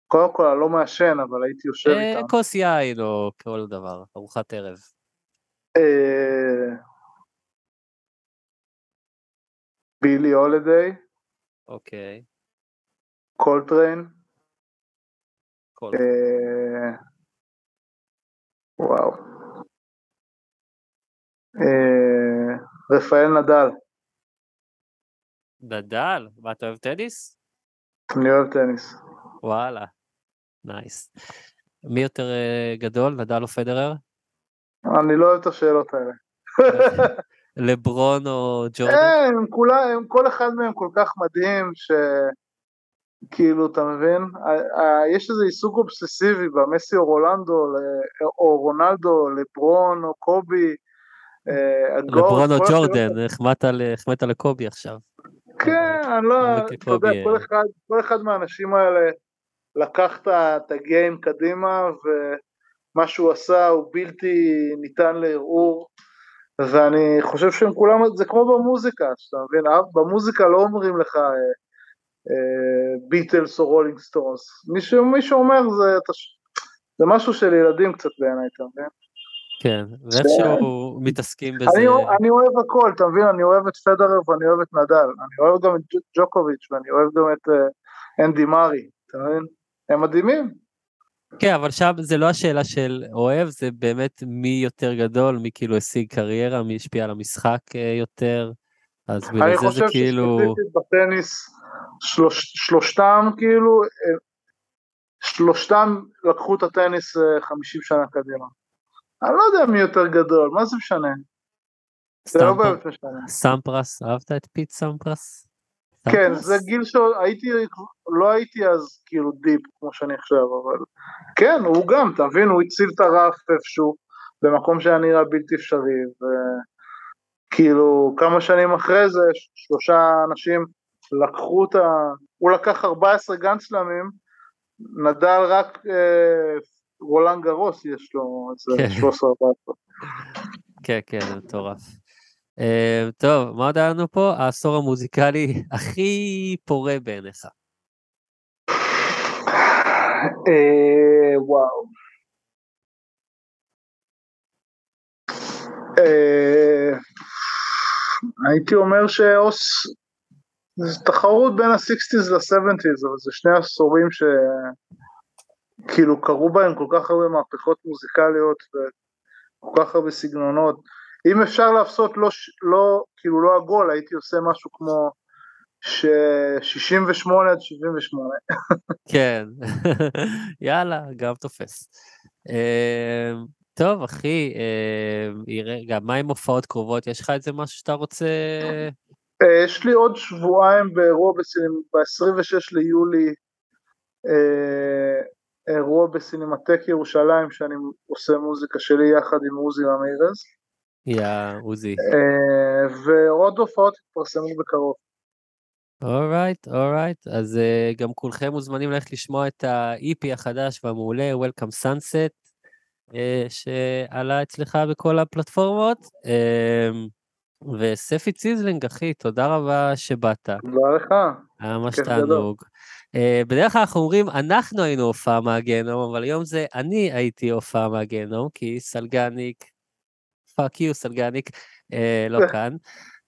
[SPEAKER 2] קודם כל, אני לא מעשן, אבל הייתי יושב
[SPEAKER 1] אה,
[SPEAKER 2] איתם.
[SPEAKER 1] כוס יין או כל דבר, ארוחת ערב.
[SPEAKER 2] בילי הולדיי,
[SPEAKER 1] אוקיי.
[SPEAKER 2] קולטריין. אה, וואו. אה, רפאל נדל,
[SPEAKER 1] נדל, מה אתה אוהב טניס?
[SPEAKER 2] אני אוהב טניס.
[SPEAKER 1] וואלה, nice. מי יותר אה, גדול, נדל או פדרר?
[SPEAKER 2] אני לא אוהב את השאלות האלה. *laughs*
[SPEAKER 1] לברון או ג'ורדן?
[SPEAKER 2] אה, הם כולם, הם, כל אחד מהם כל כך מדהים, שכאילו, אתה מבין? יש איזה עיסוק אובססיבי במסי או רולנדו, או רונלדו, לברון או קובי. אה,
[SPEAKER 1] לברון או ג'ורדן, החמאת לקובי עכשיו.
[SPEAKER 2] כן, אני לא, אתה יודע, כל
[SPEAKER 1] אה.
[SPEAKER 2] אחד, כל אחד מהאנשים האלה לקח את ה game קדימה, ומה שהוא עשה הוא בלתי ניתן לערעור, ואני חושב שהם כולם, זה כמו במוזיקה, שאתה מבין, אה, במוזיקה לא אומרים לך ביטלס או רולינג סטונס, מי שמישהו אומר זה, אתה ש- זה משהו של ילדים קצת בעיניי, אתה מבין?
[SPEAKER 1] כן, ואיכשהו מתעסקים בזה.
[SPEAKER 2] אני, אני אוהב הכל, אתה מבין? אני אוהב את פדרר ואני אוהב את נדל, אני אוהב גם את ג'וקוביץ' ואני אוהב גם את אה, אנדי מארי, אתה מבין? הם מדהימים.
[SPEAKER 1] כן, אבל שם זה לא השאלה של אוהב, זה באמת מי יותר גדול, מי כאילו השיג קריירה, מי השפיע על המשחק אה, יותר. אז
[SPEAKER 2] אני
[SPEAKER 1] בגלל זה
[SPEAKER 2] חושב
[SPEAKER 1] זה כאילו...
[SPEAKER 2] שספציפית בטניס, שלוש, שלושתם כאילו, אה, שלושתם לקחו את הטניס אה, 50 שנה קדימה. אני לא יודע מי יותר גדול, מה זה משנה? זה לא באמת משנה.
[SPEAKER 1] סמפרס, אהבת את פיט סמפרס?
[SPEAKER 2] כן? זה גיל שהייתי, לא הייתי אז כאילו deep כמו שאני עכשיו, אבל כן, הוא גם, אתה מבין, הוא הציב את הרף איפשהו, במקום שהיה נראה בלתי אפשרי, וכאילו כמה שנים אחרי זה, שלושה אנשים לקחו את ה... הוא לקח 14 גנצלמים, נדל רק אה, רולנד גרוס יש לו איזה
[SPEAKER 1] כן.
[SPEAKER 2] 13-14.
[SPEAKER 1] כן, כן, זה מטורף. אה, טוב, מה עוד היה לנו פה? העשור המוזיקלי הכי פורה בעיניך.
[SPEAKER 2] אה, וואו. אה, הייתי אומר שאוס, זו תחרות בין ה-60's ל-70's, אבל זה שני עשורים שכאילו קרו בהם כל כך הרבה מהפכות מוזיקליות וכל כך הרבה סגנונות. אם אפשר לעשות לא, לא, כאילו לא עגול, הייתי עושה משהו כמו ש... 68 עד 78.
[SPEAKER 1] כן, יאללה, גם תופס. אה, טוב, אחי, אה, רגע, מה עם הופעות קרובות? יש לך איזה משהו שאתה רוצה?
[SPEAKER 2] אה, יש לי עוד שבועיים באירוע בסינמ... ב-26 ליולי, אה, אירוע בסינמטק ירושלים שאני עושה מוזיקה שלי יחד עם עוזי רמירז,
[SPEAKER 1] יא, עוזי.
[SPEAKER 2] אה, ועוד הופעות יתפרסמו בקרוב.
[SPEAKER 1] אורייט, אורייט. אז uh, גם כולכם מוזמנים ללכת לשמוע את ה-EP החדש והמעולה, Welcome Sunset, אה, שעלה אצלך בכל הפלטפורמות. אה, וספי ציזלינג, אחי, תודה רבה שבאת.
[SPEAKER 2] תודה לך.
[SPEAKER 1] היה ממש תענוג. אה, בדרך כלל אנחנו אומרים, אנחנו היינו הופעה מהגיהנום, אבל היום זה אני הייתי הופעה מהגיהנום, כי סלגניק, fuck you סלגניק, אה, לא כאן.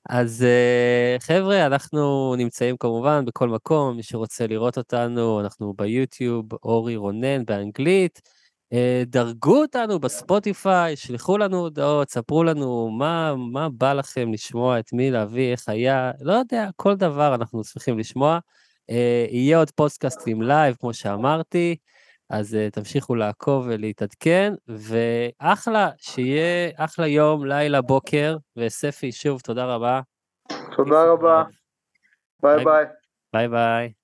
[SPEAKER 1] אז אה, חבר'ה, אנחנו נמצאים כמובן בכל מקום, מי שרוצה לראות אותנו, אנחנו ביוטיוב, אורי רונן באנגלית. אה, דרגו אותנו בספוטיפיי, שלחו לנו הודעות, ספרו לנו מה, מה בא לכם לשמוע, את מי להביא, איך היה, לא יודע, כל דבר אנחנו שמחים לשמוע. יהיה עוד פודקאסטים live, כמו שאמרתי, אז אה, תמשיכו לעקוב ולהתעדכן, ואחלה, שיהיה אחלה יום, לילה, בוקר, וספי, שוב, תודה רבה.
[SPEAKER 2] תודה רבה. ביי ביי.
[SPEAKER 1] ביי ביי.